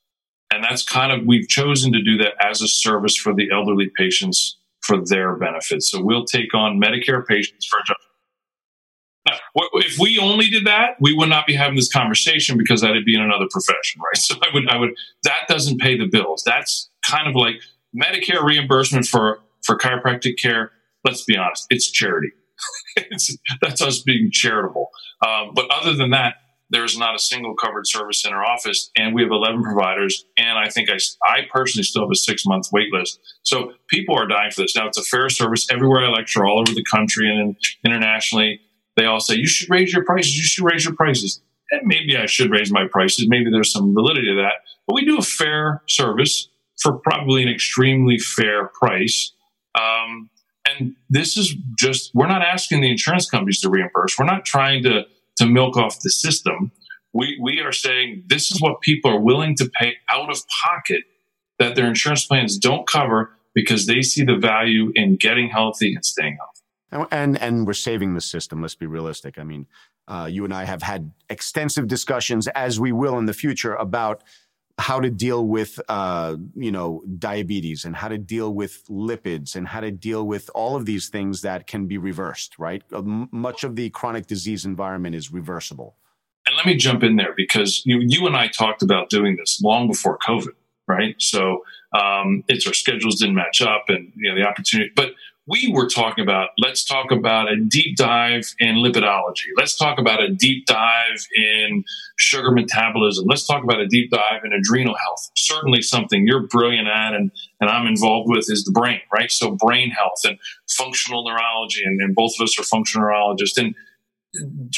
and that's kind of we've chosen to do that as a service for the elderly patients for their benefit. So we'll take on Medicare patients for adjustments if we only did that, we would not be having this conversation because that'd be in another profession, right? So I would, I would, that doesn't pay the bills. That's kind of like Medicare reimbursement for, for chiropractic care. Let's be honest, it's charity. it's, that's us being charitable. Um, but other than that, there's not a single covered service in our office, and we have 11 providers. And I think I, I personally still have a six month wait list. So people are dying for this. Now, it's a fair service everywhere I lecture, all over the country and internationally they all say you should raise your prices. You should raise your prices. And maybe I should raise my prices. Maybe there's some validity to that. But we do a fair service for probably an extremely fair price. Um, and this is just we're not asking the insurance companies to reimburse. We're not trying to to milk off the system. We we are saying this is what people are willing to pay out of pocket that their insurance plans don't cover because they see the value in getting healthy and staying healthy and and, and we're saving the system. Let's be realistic. I mean, uh, you and I have had extensive discussions, as we will in the future, about how to deal with uh, you know diabetes and how to deal with lipids and how to deal with all of these things that can be reversed. Right, uh, much of the chronic disease environment is reversible. And let me jump in there because you, you and I talked about doing this long before COVID. right? So um, it's our schedules didn't match up, and you know the opportunity. But we were talking about let's talk about a deep dive in lipidology. Let's talk about a deep dive in sugar metabolism. Let's talk about a deep dive in adrenal health. Certainly something you're brilliant at and, and I'm involved with is the brain, right? So brain health and functional neurology and, and both of us are functional neurologists. And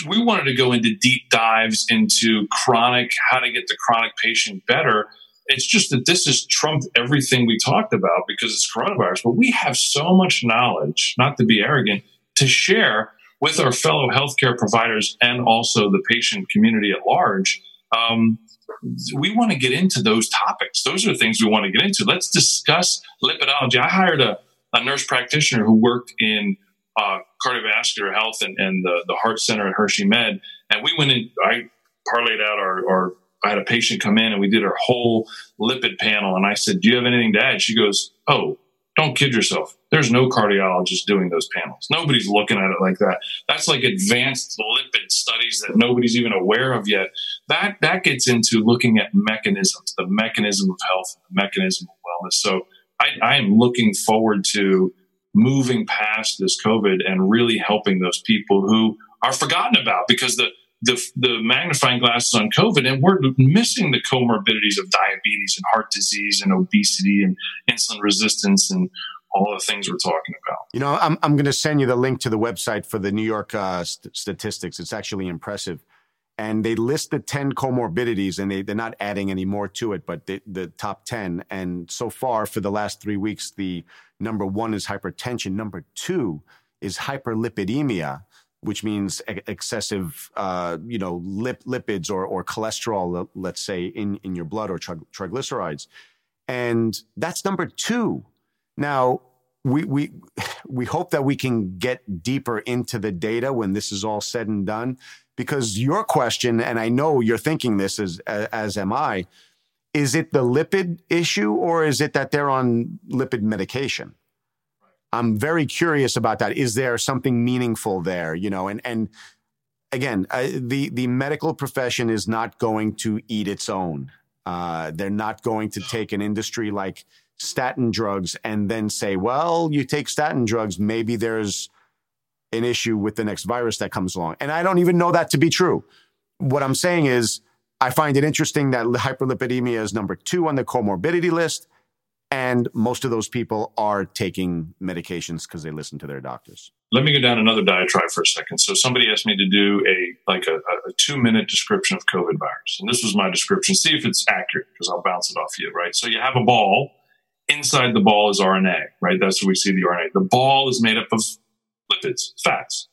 we wanted to go into deep dives into chronic, how to get the chronic patient better it's just that this has trumped everything we talked about because it's coronavirus. But we have so much knowledge, not to be arrogant, to share with our fellow healthcare providers and also the patient community at large. Um, we want to get into those topics. Those are things we want to get into. Let's discuss lipidology. I hired a, a nurse practitioner who worked in uh, cardiovascular health and, and the, the heart center at Hershey Med. And we went in, I parlayed out our, our I had a patient come in and we did her whole lipid panel. And I said, Do you have anything to add? She goes, Oh, don't kid yourself. There's no cardiologist doing those panels. Nobody's looking at it like that. That's like advanced lipid studies that nobody's even aware of yet. That that gets into looking at mechanisms, the mechanism of health, the mechanism of wellness. So I, I am looking forward to moving past this COVID and really helping those people who are forgotten about because the the, the magnifying glasses on COVID, and we're missing the comorbidities of diabetes and heart disease and obesity and insulin resistance and all the things we're talking about. You know, I'm, I'm going to send you the link to the website for the New York uh, st- statistics. It's actually impressive. And they list the 10 comorbidities and they, they're not adding any more to it, but the, the top 10. And so far, for the last three weeks, the number one is hypertension. Number two is hyperlipidemia which means excessive, uh, you know, lip, lipids or, or cholesterol, let's say, in, in your blood or tri- triglycerides. And that's number two. Now, we, we, we hope that we can get deeper into the data when this is all said and done, because your question, and I know you're thinking this as, as am I, is it the lipid issue or is it that they're on lipid medication? I'm very curious about that. Is there something meaningful there? You know, and and again, uh, the the medical profession is not going to eat its own. Uh, they're not going to take an industry like statin drugs and then say, well, you take statin drugs, maybe there's an issue with the next virus that comes along. And I don't even know that to be true. What I'm saying is, I find it interesting that hyperlipidemia is number two on the comorbidity list. And most of those people are taking medications because they listen to their doctors. Let me go down another diatribe for a second. So somebody asked me to do a like a, a two minute description of COVID virus, and this was my description. See if it's accurate because I'll bounce it off you, right? So you have a ball. Inside the ball is RNA, right? That's where we see the RNA. The ball is made up of lipids, fats.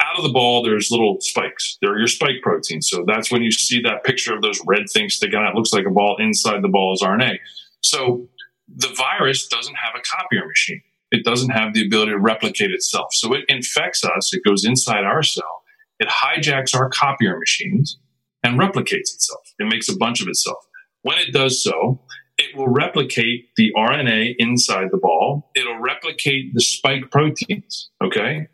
Out of the ball, there's little spikes. They're your spike proteins. So that's when you see that picture of those red things sticking out. It looks like a ball. Inside the ball is RNA. So the virus doesn't have a copier machine. It doesn't have the ability to replicate itself. So it infects us. It goes inside our cell. It hijacks our copier machines and replicates itself. It makes a bunch of itself. When it does so, it will replicate the RNA inside the ball. It'll replicate the spike proteins. Okay.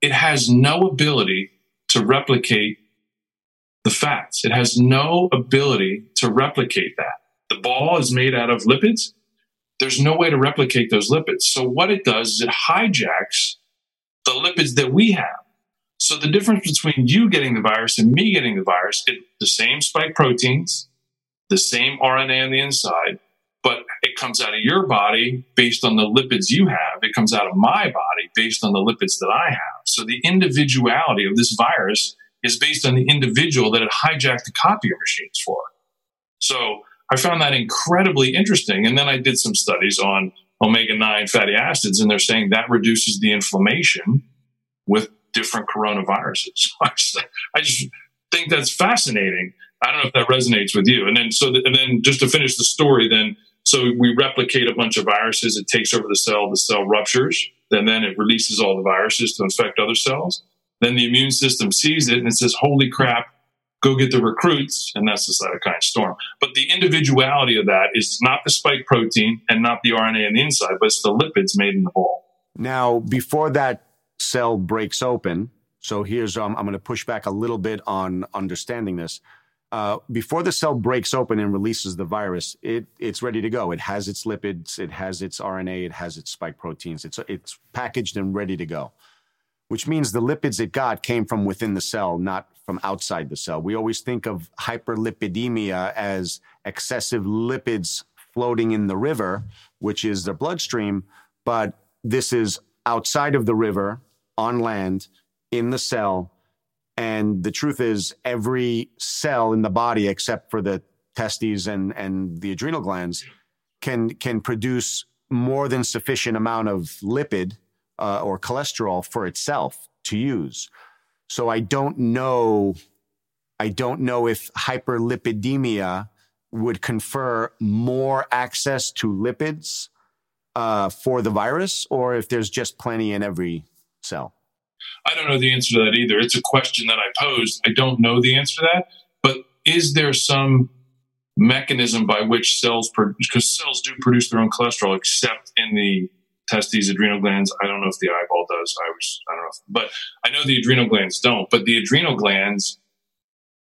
It has no ability to replicate the fats. It has no ability to replicate that. The ball is made out of lipids. There's no way to replicate those lipids. So what it does is it hijacks the lipids that we have. So the difference between you getting the virus and me getting the virus, it, the same spike proteins, the same RNA on the inside, but it comes out of your body based on the lipids you have. It comes out of my body based on the lipids that I have. So the individuality of this virus is based on the individual that it hijacked the copier machines for. So I found that incredibly interesting. And then I did some studies on omega 9 fatty acids, and they're saying that reduces the inflammation with different coronaviruses. I just think that's fascinating. I don't know if that resonates with you. And then, so, and then just to finish the story, then, so we replicate a bunch of viruses. It takes over the cell. The cell ruptures. And then it releases all the viruses to infect other cells. Then the immune system sees it and it says, holy crap, go get the recruits, and that's the cytokine storm. But the individuality of that is not the spike protein and not the RNA on the inside, but it's the lipids made in the ball. Now, before that cell breaks open, so here's um, I'm going to push back a little bit on understanding this. uh, before the cell breaks open and releases the virus, it it's ready to go. It has its lipids, it has its RNA, it has its spike proteins. It's it's packaged and ready to go, which means the lipids it got came from within the cell, not from outside the cell. We always think of hyperlipidemia as excessive lipids floating in the river, which is the bloodstream, but this is outside of the river on land in the cell and the truth is, every cell in the body, except for the testes and, and the adrenal glands, can, can produce more than sufficient amount of lipid uh, or cholesterol for itself to use. So I don't know. I don't know if hyperlipidemia would confer more access to lipids uh, for the virus, or if there's just plenty in every cell. I don't know the answer to that either. It's a question that I posed. I don't know the answer to that. But is there some mechanism by which cells, because cells do produce their own cholesterol, except in the testes, adrenal glands. I don't know if the eyeball does. I was, I don't know, if, but I know the adrenal glands don't. But the adrenal glands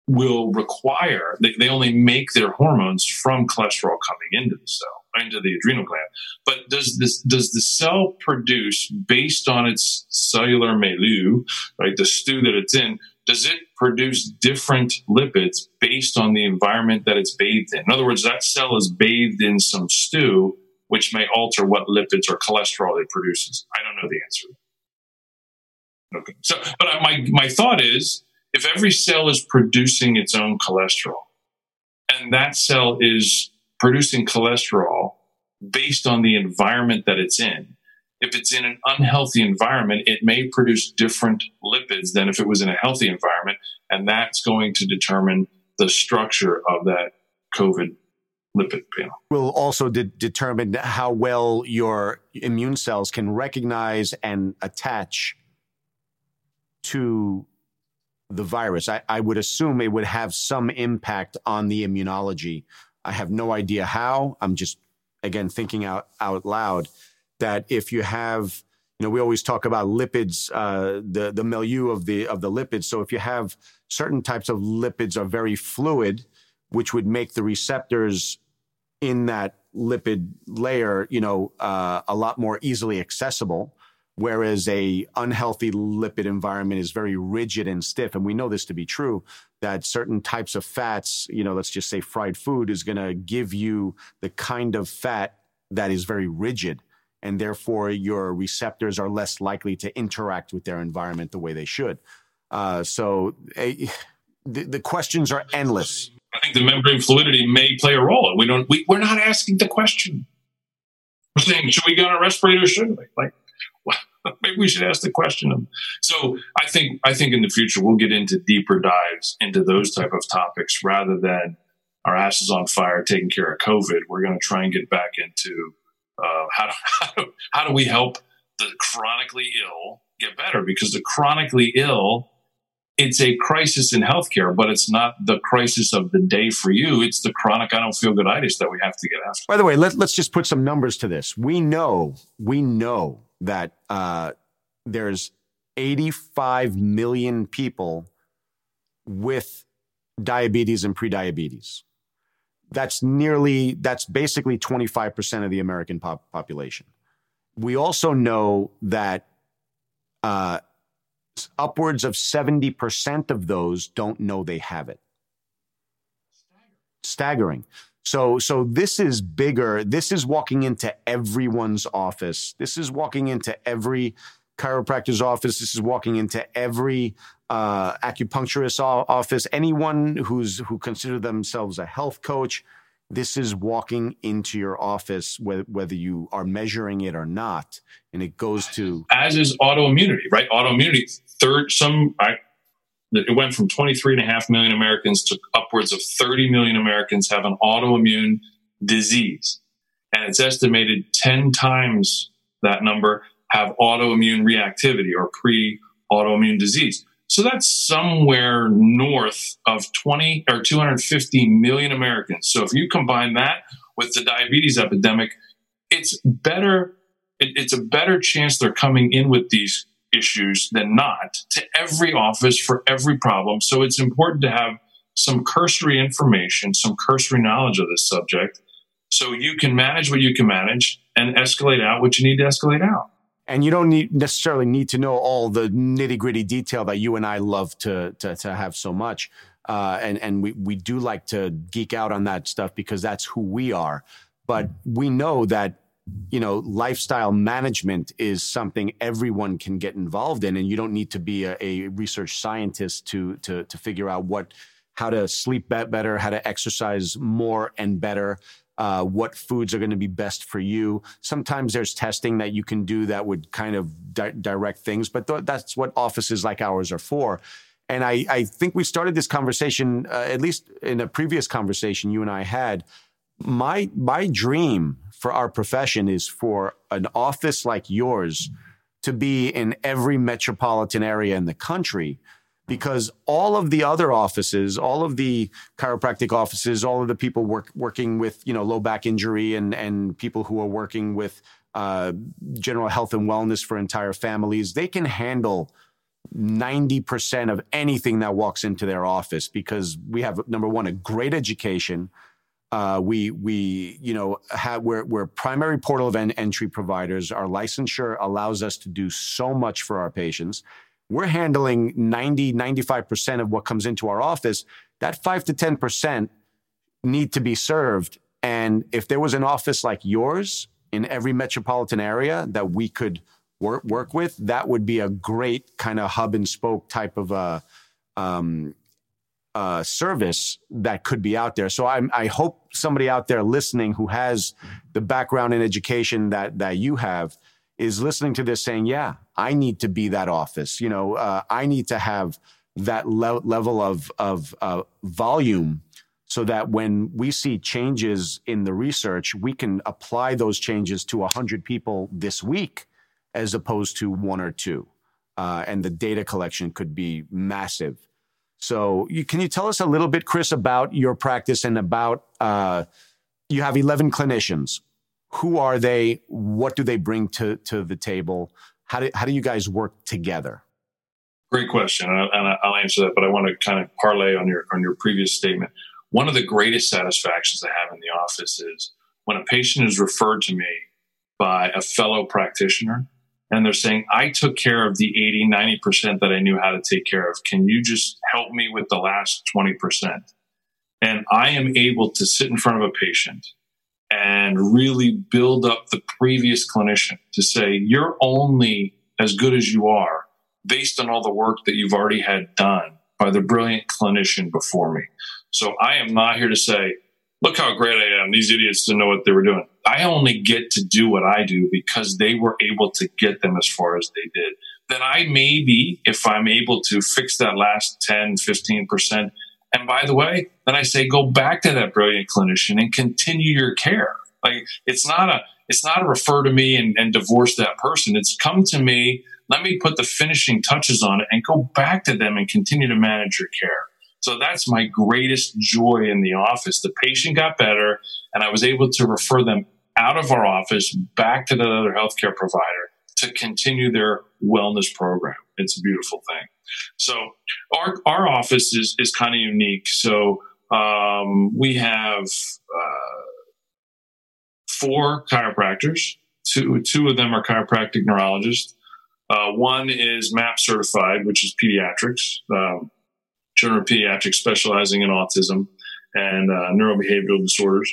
will require they, they only make their hormones from cholesterol coming into the cell into the adrenal gland. But does this does the cell produce based on its cellular milieu, right, the stew that it's in? Does it produce different lipids based on the environment that it's bathed in? In other words, that cell is bathed in some stew, which may alter what lipids or cholesterol it produces. I don't know the answer. Okay. So, but my my thought is, if every cell is producing its own cholesterol, and that cell is producing cholesterol based on the environment that it's in. If it's in an unhealthy environment, it may produce different lipids than if it was in a healthy environment. And that's going to determine the structure of that COVID lipid panel. Will also de- determine how well your immune cells can recognize and attach to the virus. I, I would assume it would have some impact on the immunology I have no idea how. I'm just, again, thinking out, out loud that if you have, you know, we always talk about lipids, uh, the, the milieu of the, of the lipids. So if you have certain types of lipids are very fluid, which would make the receptors in that lipid layer, you know, uh, a lot more easily accessible whereas a unhealthy lipid environment is very rigid and stiff. And we know this to be true that certain types of fats you know let's just say fried food is going to give you the kind of fat that is very rigid and therefore your receptors are less likely to interact with their environment the way they should. Uh, so the, the questions are endless i think the membrane fluidity may play a role we don't we, we're not asking the question we're saying should we go on a respirator or shouldn't we like maybe we should ask the question. So I think I think in the future we'll get into deeper dives into those type of topics rather than our asses on fire taking care of COVID. We're going to try and get back into uh, how, do, how, do, how do we help the chronically ill get better because the chronically ill it's a crisis in healthcare, but it's not the crisis of the day for you. It's the chronic I don't feel good itis that we have to get after. By the way, let, let's just put some numbers to this. We know, we know that uh, there's 85 million people with diabetes and prediabetes. That's nearly, that's basically 25% of the American pop- population. We also know that uh, upwards of 70% of those don't know they have it. Staggering. So, so this is bigger. This is walking into everyone's office. This is walking into every chiropractor's office. This is walking into every uh, acupuncturist office. Anyone who's who consider themselves a health coach. This is walking into your office, whether you are measuring it or not, and it goes to as is autoimmunity, right? Autoimmunity. Third, some I, it went from 23.5 million Americans to upwards of 30 million Americans have an autoimmune disease. And it's estimated 10 times that number have autoimmune reactivity or pre autoimmune disease. So that's somewhere north of 20 or 250 million Americans. So if you combine that with the diabetes epidemic, it's better. it's a better chance they're coming in with these issues than not to every office for every problem. So it's important to have some cursory information, some cursory knowledge of this subject, so you can manage what you can manage and escalate out what you need to escalate out. And you don't need necessarily need to know all the nitty gritty detail that you and I love to to, to have so much. Uh, and and we we do like to geek out on that stuff because that's who we are. But we know that you know lifestyle management is something everyone can get involved in, and you don't need to be a, a research scientist to to to figure out what how to sleep better, how to exercise more and better, uh, what foods are going to be best for you. Sometimes there's testing that you can do that would kind of di- direct things, but th- that's what offices like ours are for. And I, I think we started this conversation, uh, at least in a previous conversation you and I had. My my dream for our profession is for an office like yours to be in every metropolitan area in the country because all of the other offices, all of the chiropractic offices, all of the people work, working with you know low back injury and and people who are working with uh, general health and wellness for entire families, they can handle. 90% of anything that walks into their office because we have number one a great education uh, we we you know have we're we're primary portal of entry providers our licensure allows us to do so much for our patients we're handling 90, 95% of what comes into our office. That 5 to 10% need to be served. And if there was an office like yours in every metropolitan area that we could work, work with, that would be a great kind of hub and spoke type of a, um, uh, service that could be out there. So I, I hope somebody out there listening who has the background in education that that you have is listening to this saying, yeah, I need to be that office. You know, uh, I need to have that le- level of, of uh, volume so that when we see changes in the research, we can apply those changes to 100 people this week as opposed to one or two. Uh, and the data collection could be massive. So, you, can you tell us a little bit, Chris, about your practice and about uh, you have 11 clinicians who are they? What do they bring to, to the table? How do, how do you guys work together? Great question, and I'll answer that. But I want to kind of parlay on your on your previous statement. One of the greatest satisfactions I have in the office is when a patient is referred to me by a fellow practitioner and they're saying, I took care of the 80, 90% that I knew how to take care of. Can you just help me with the last 20%? And I am able to sit in front of a patient and really build up the previous clinician to say, you're only as good as you are based on all the work that you've already had done by the brilliant clinician before me. So I am not here to say, look how great I am. These idiots didn't know what they were doing. I only get to do what I do because they were able to get them as far as they did. Then I maybe, if I'm able to fix that last 10, 15%, and by the way, then I say go back to that brilliant clinician and continue your care. Like it's not a it's not a refer to me and, and divorce that person. It's come to me, let me put the finishing touches on it and go back to them and continue to manage your care. So that's my greatest joy in the office. The patient got better and I was able to refer them out of our office back to the other healthcare provider to continue their wellness program. It's a beautiful thing. So our our office is is kind of unique. So um, we have uh, four chiropractors. Two two of them are chiropractic neurologists. Uh, one is MAP certified, which is pediatrics, um, general pediatrics specializing in autism and uh, neurobehavioral disorders.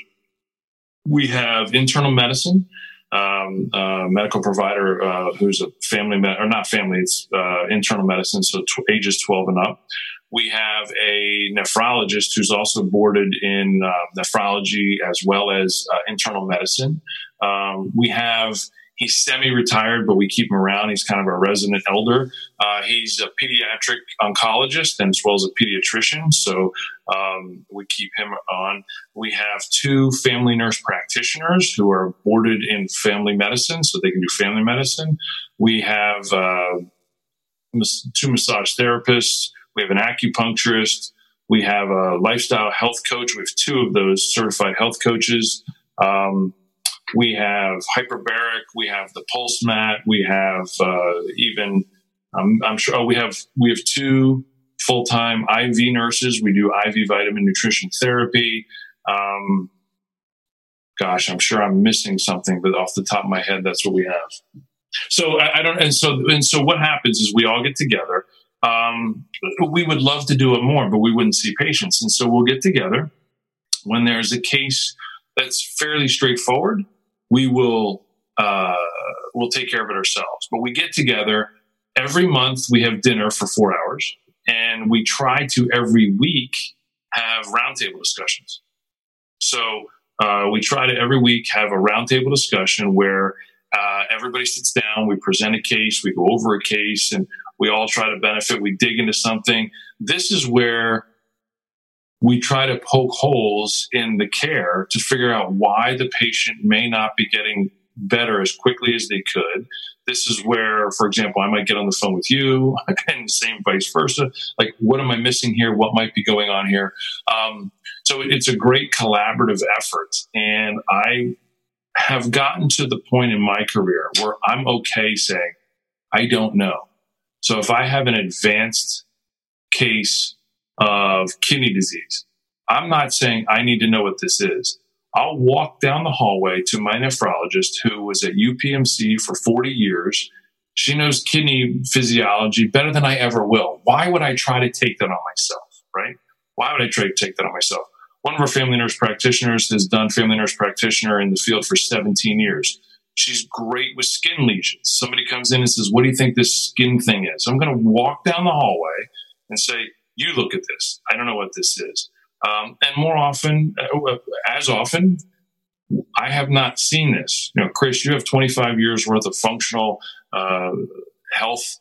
We have internal medicine, um, medical provider uh, who's a family med- or not family, it's uh, internal medicine, so tw- ages 12 and up. We have a nephrologist who's also boarded in uh, nephrology as well as uh, internal medicine. Um, we have He's semi-retired, but we keep him around. He's kind of a resident elder. Uh, he's a pediatric oncologist and as well as a pediatrician, so um, we keep him on. We have two family nurse practitioners who are boarded in family medicine, so they can do family medicine. We have uh, two massage therapists. We have an acupuncturist. We have a lifestyle health coach. We have two of those certified health coaches. Um, we have hyperbaric. We have the pulse mat. We have uh, even um, I'm sure oh, we have we have two full time IV nurses. We do IV vitamin nutrition therapy. Um, gosh, I'm sure I'm missing something, but off the top of my head, that's what we have. So I, I don't, and so and so what happens is we all get together. Um, we would love to do it more, but we wouldn't see patients, and so we'll get together when there's a case that's fairly straightforward. We will uh, we'll take care of it ourselves. But we get together every month. We have dinner for four hours, and we try to every week have roundtable discussions. So uh, we try to every week have a roundtable discussion where uh, everybody sits down, we present a case, we go over a case, and we all try to benefit. We dig into something. This is where we try to poke holes in the care to figure out why the patient may not be getting better as quickly as they could. This is where, for example, I might get on the phone with you and same vice versa. Like, what am I missing here? What might be going on here? Um, so it's a great collaborative effort. And I have gotten to the point in my career where I'm okay saying, I don't know. So if I have an advanced case of kidney disease, I'm not saying I need to know what this is. I'll walk down the hallway to my nephrologist who was at UPMC for 40 years. She knows kidney physiology better than I ever will. Why would I try to take that on myself, right? Why would I try to take that on myself? One of our family nurse practitioners has done family nurse practitioner in the field for 17 years. She's great with skin lesions. Somebody comes in and says, What do you think this skin thing is? I'm going to walk down the hallway and say, You look at this. I don't know what this is. Um, and more often, uh, as often, I have not seen this. You know, Chris, you have 25 years worth of functional uh, health.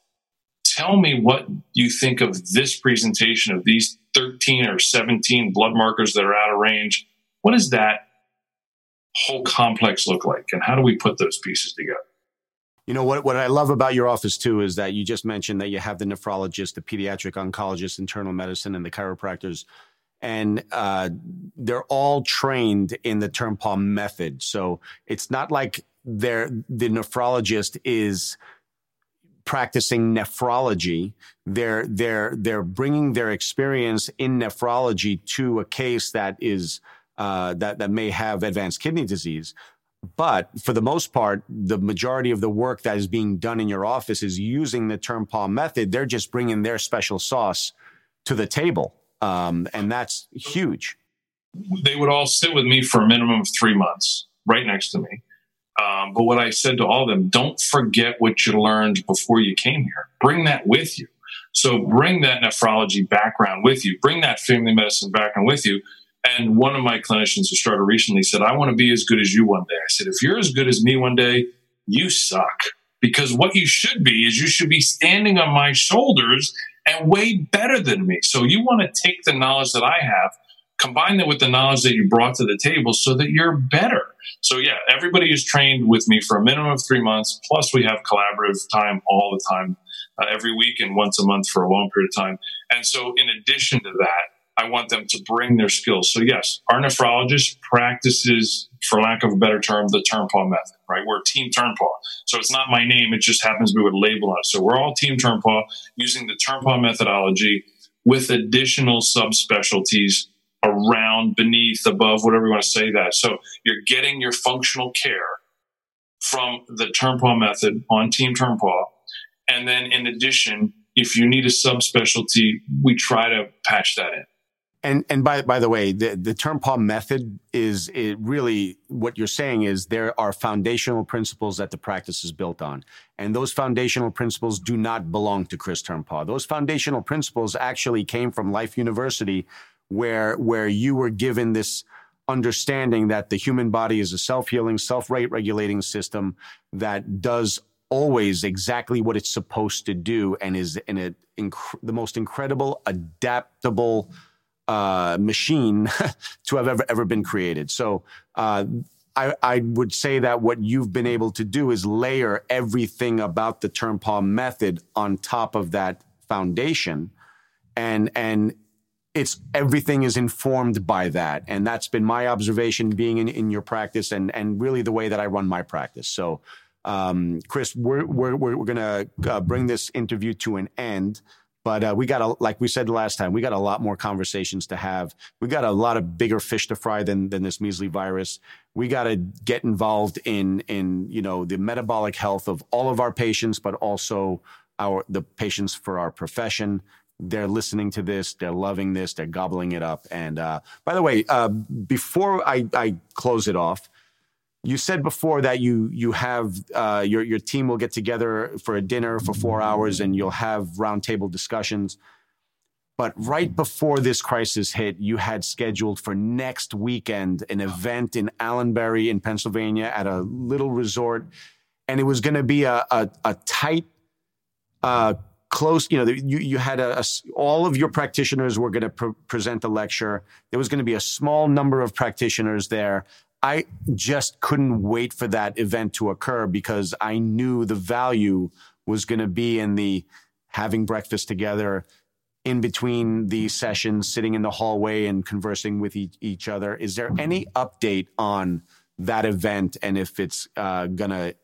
Tell me what you think of this presentation of these 13 or 17 blood markers that are out of range. What does that whole complex look like? And how do we put those pieces together? You know what? What I love about your office too is that you just mentioned that you have the nephrologist, the pediatric oncologist, internal medicine, and the chiropractors and uh, they're all trained in the Turnpaugh method. So it's not like they're, the nephrologist is practicing nephrology. They're they're they're bringing their experience in nephrology to a case that is uh, that that may have advanced kidney disease. But for the most part, the majority of the work that is being done in your office is using the Turnpaugh method. They're just bringing their special sauce to the table. Um, and that's huge. They would all sit with me for a minimum of three months, right next to me. Um, but what I said to all of them, don't forget what you learned before you came here. Bring that with you. So bring that nephrology background with you. Bring that family medicine background with you. And one of my clinicians who started recently said, I want to be as good as you one day. I said, if you're as good as me one day, you suck. Because what you should be is you should be standing on my shoulders and way better than me. So you want to take the knowledge that I have, combine that with the knowledge that you brought to the table so that you're better. So yeah, everybody is trained with me for a minimum of three months. Plus we have collaborative time all the time, uh, every week and once a month for a long period of time. And so in addition to that, I want them to bring their skills. So yes, our nephrologist practices, for lack of a better term, the Turnpaugh method, right? We're team Turnpaugh. So it's not my name. It just happens to be label on it. So we're all team Turnpaugh using the Turnpaugh methodology with additional subspecialties around, beneath, above, whatever you want to say that. So you're getting your functional care from the Turnpaugh method on team Turnpaugh. And then in addition, if you need a subspecialty, we try to patch that in. And and by by the way, the the Turnpaugh method is it really what you're saying is there are foundational principles that the practice is built on, and those foundational principles do not belong to Chris Turnpaugh. Those foundational principles actually came from Life University, where where you were given this understanding that the human body is a self-healing, self-regulating system that does always exactly what it's supposed to do and is in a, inc- the most incredible adaptable uh, machine to have ever, ever been created. So uh, I, I, would say that what you've been able to do is layer everything about the Turnpaugh method on top of that foundation, and and it's everything is informed by that, and that's been my observation being in, in your practice, and and really the way that I run my practice. So. Um, Chris, we're, we're, we're going to uh, bring this interview to an end. But uh, we got a, like we said last time, we got a lot more conversations to have. We got a lot of bigger fish to fry than than this measly virus. We got to get involved in in you know the metabolic health of all of our patients, but also our the patients for our profession. They're listening to this. They're loving this. They're gobbling it up. And uh, by the way, uh, before I, I close it off, you said before that you you have uh, your your team will get together for a dinner for four hours and you'll have roundtable discussions. But right before this crisis hit, you had scheduled for next weekend an event in Allenberry in Pennsylvania at a little resort, and it was going to be a a, a tight, uh, close. You know, you you had a, a all of your practitioners were going to pre- present a lecture. There was going to be a small number of practitioners there. I just couldn't wait for that event to occur because I knew the value was going to be in the having breakfast together in between the sessions, sitting in the hallway and conversing with each other. Is there any update on that event and if it's uh, going to,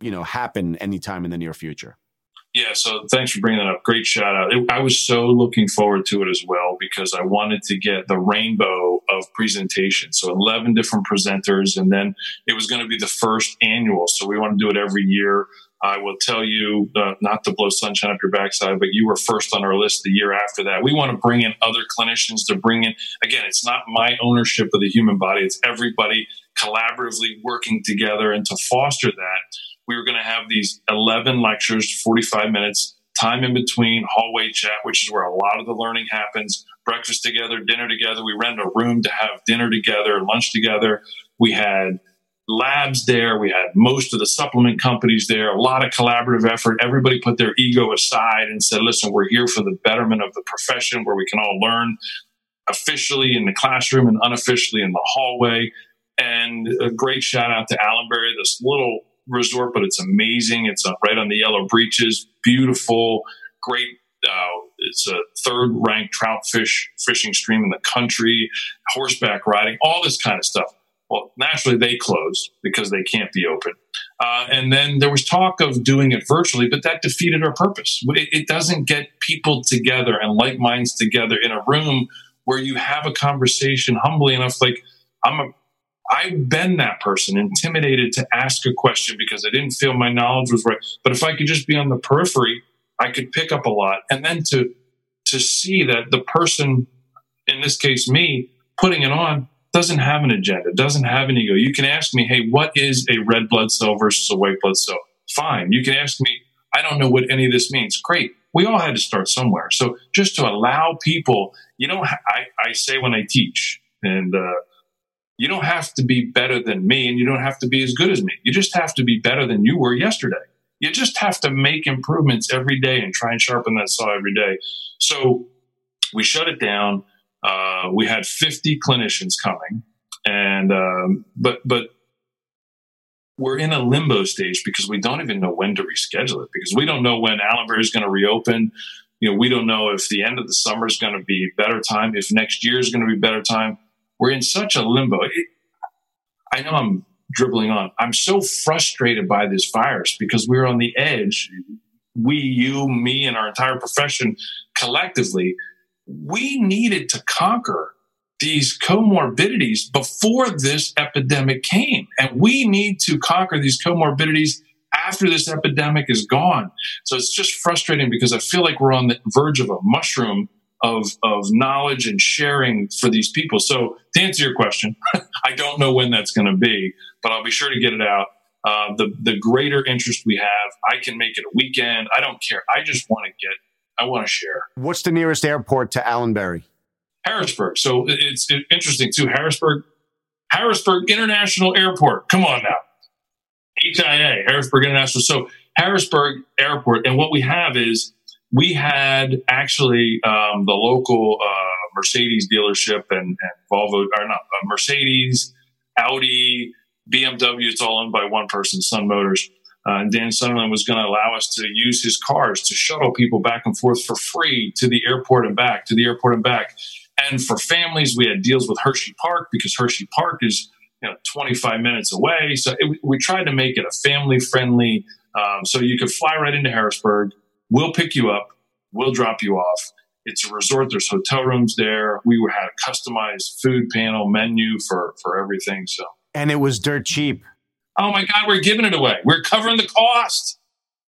you know, happen anytime in the near future? Yeah, so thanks for bringing that up. Great shout out. It, I was so looking forward to it as well because I wanted to get the rainbow of presentations. So 11 different presenters, and then it was going to be the first annual. So we want to do it every year. I will tell you, uh, not to blow sunshine up your backside, but you were first on our list the year after that. We want to bring in other clinicians to bring in, again, it's not my ownership of the human body, it's everybody collaboratively working together and to foster that we were going to have these 11 lectures, 45 minutes, time in between, hallway chat, which is where a lot of the learning happens, breakfast together, dinner together. We rented a room to have dinner together, lunch together. We had labs there. We had most of the supplement companies there, a lot of collaborative effort. Everybody put their ego aside and said, listen, we're here for the betterment of the profession where we can all learn officially in the classroom and unofficially in the hallway. And a great shout out to Allenberry, this little resort, but it's amazing. It's uh, right on the Yellow Breeches, beautiful, great. Uh, it's a third ranked trout fish fishing stream in the country, horseback riding, all this kind of stuff. Well, naturally they closed because they can't be open. Uh, and then there was talk of doing it virtually, but that defeated our purpose. It, it doesn't get people together and like minds together in a room where you have a conversation humbly enough. Like I'm a I've been that person, intimidated to ask a question because I didn't feel my knowledge was right. But if I could just be on the periphery, I could pick up a lot. And then to to see that the person, in this case me, putting it on doesn't have an agenda, doesn't have an ego. You can ask me, hey, what is a red blood cell versus a white blood cell? Fine. You can ask me, I don't know what any of this means. Great. We all had to start somewhere. So just to allow people, you know, I, I say when I teach, and uh, you don't have to be better than me and you don't have to be as good as me. You just have to be better than you were yesterday. You just have to make improvements every day and try and sharpen that saw every day. So we shut it down. Uh, we had 50 clinicians coming and, um, but, but we're in a limbo stage because we don't even know when to reschedule it because we don't know when Allenberry is going to reopen. You know, we don't know if the end of the summer is going to be better time, if next year is going to be better time we're in such a limbo. It, I know I'm dribbling on. I'm so frustrated by this virus because we're on the edge. We, you, me, and our entire profession collectively, we needed to conquer these comorbidities before this epidemic came. And we need to conquer these comorbidities after this epidemic is gone. So it's just frustrating because I feel like we're on the verge of a mushroom of of knowledge and sharing for these people. So to answer your question, I don't know when that's going to be, but I'll be sure to get it out. Uh, the the greater interest we have, I can make it a weekend. I don't care. I just want to get. I want to share. What's the nearest airport to Allenberry? Harrisburg. So it's interesting too. Harrisburg, Harrisburg International Airport. Come on now. HIA, Harrisburg International. So Harrisburg Airport, and what we have is we had actually um, the local uh, Mercedes dealership and, and, Volvo, or not uh, Mercedes, Audi, BMW. It's all owned by one person, Sun Motors. Uh, and Dan Sunderland was going to allow us to use his cars to shuttle people back and forth for free to the airport and back, to the airport and back. And for families, we had deals with Hershey Park because Hershey Park is you know 25 minutes away. So it, we tried to make it a family friendly. Um, so you could fly right into Harrisburg We'll pick you up. We'll drop you off. It's a resort. There's hotel rooms there. We had a customized food panel menu for for everything. So and it was dirt cheap. Oh my God, we're giving it away. We're covering the cost.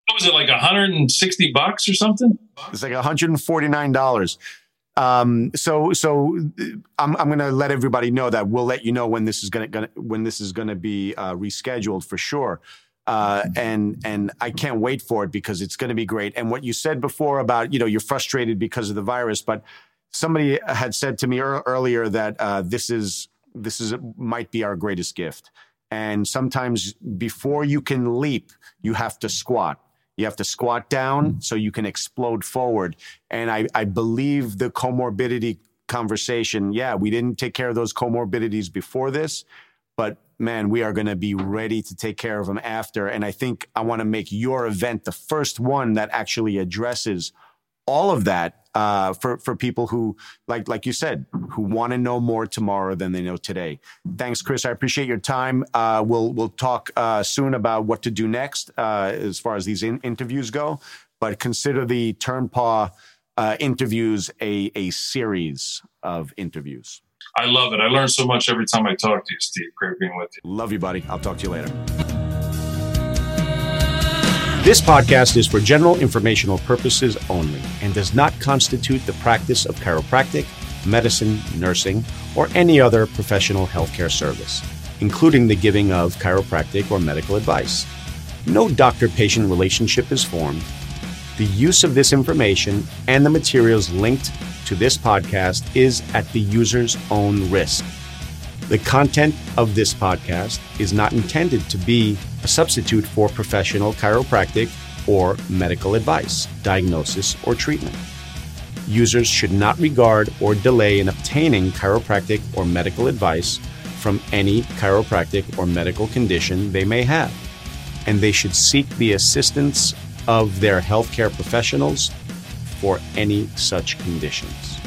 What was it like 160 bucks or something? It's like 149 dollars. Um, so so I'm I'm gonna let everybody know that we'll let you know when this is gonna, gonna when this is gonna be uh, rescheduled for sure. Uh, and and I can't wait for it because it's going to be great. And what you said before about you know you're frustrated because of the virus, but somebody had said to me er- earlier that uh, this is this is might be our greatest gift. And sometimes before you can leap, you have to squat. You have to squat down so you can explode forward. And I, I believe the comorbidity conversation, yeah, we didn't take care of those comorbidities before this, but man, we are going to be ready to take care of them after. And I think I want to make your event the first one that actually addresses all of that uh, for for people who like like you said who want to know more tomorrow than they know today. Thanks, Chris. I appreciate your time. Uh, we'll we'll talk uh, soon about what to do next uh, as far as these in- interviews go. But consider the Turnpaugh uh, interviews a a series of interviews. I love it. I learn so much every time I talk to you, Steve. Great being with you. Love you, buddy. I'll talk to you later. This podcast is for general informational purposes only and does not constitute the practice of chiropractic, medicine, nursing, or any other professional healthcare service, including the giving of chiropractic or medical advice. No doctor patient relationship is formed. The use of this information and the materials linked to this podcast is at the user's own risk. The content of this podcast is not intended to be a substitute for professional chiropractic or medical advice, diagnosis, or treatment. Users should not regard or delay in obtaining chiropractic or medical advice from any chiropractic or medical condition they may have, and they should seek the assistance of their healthcare professionals for any such conditions.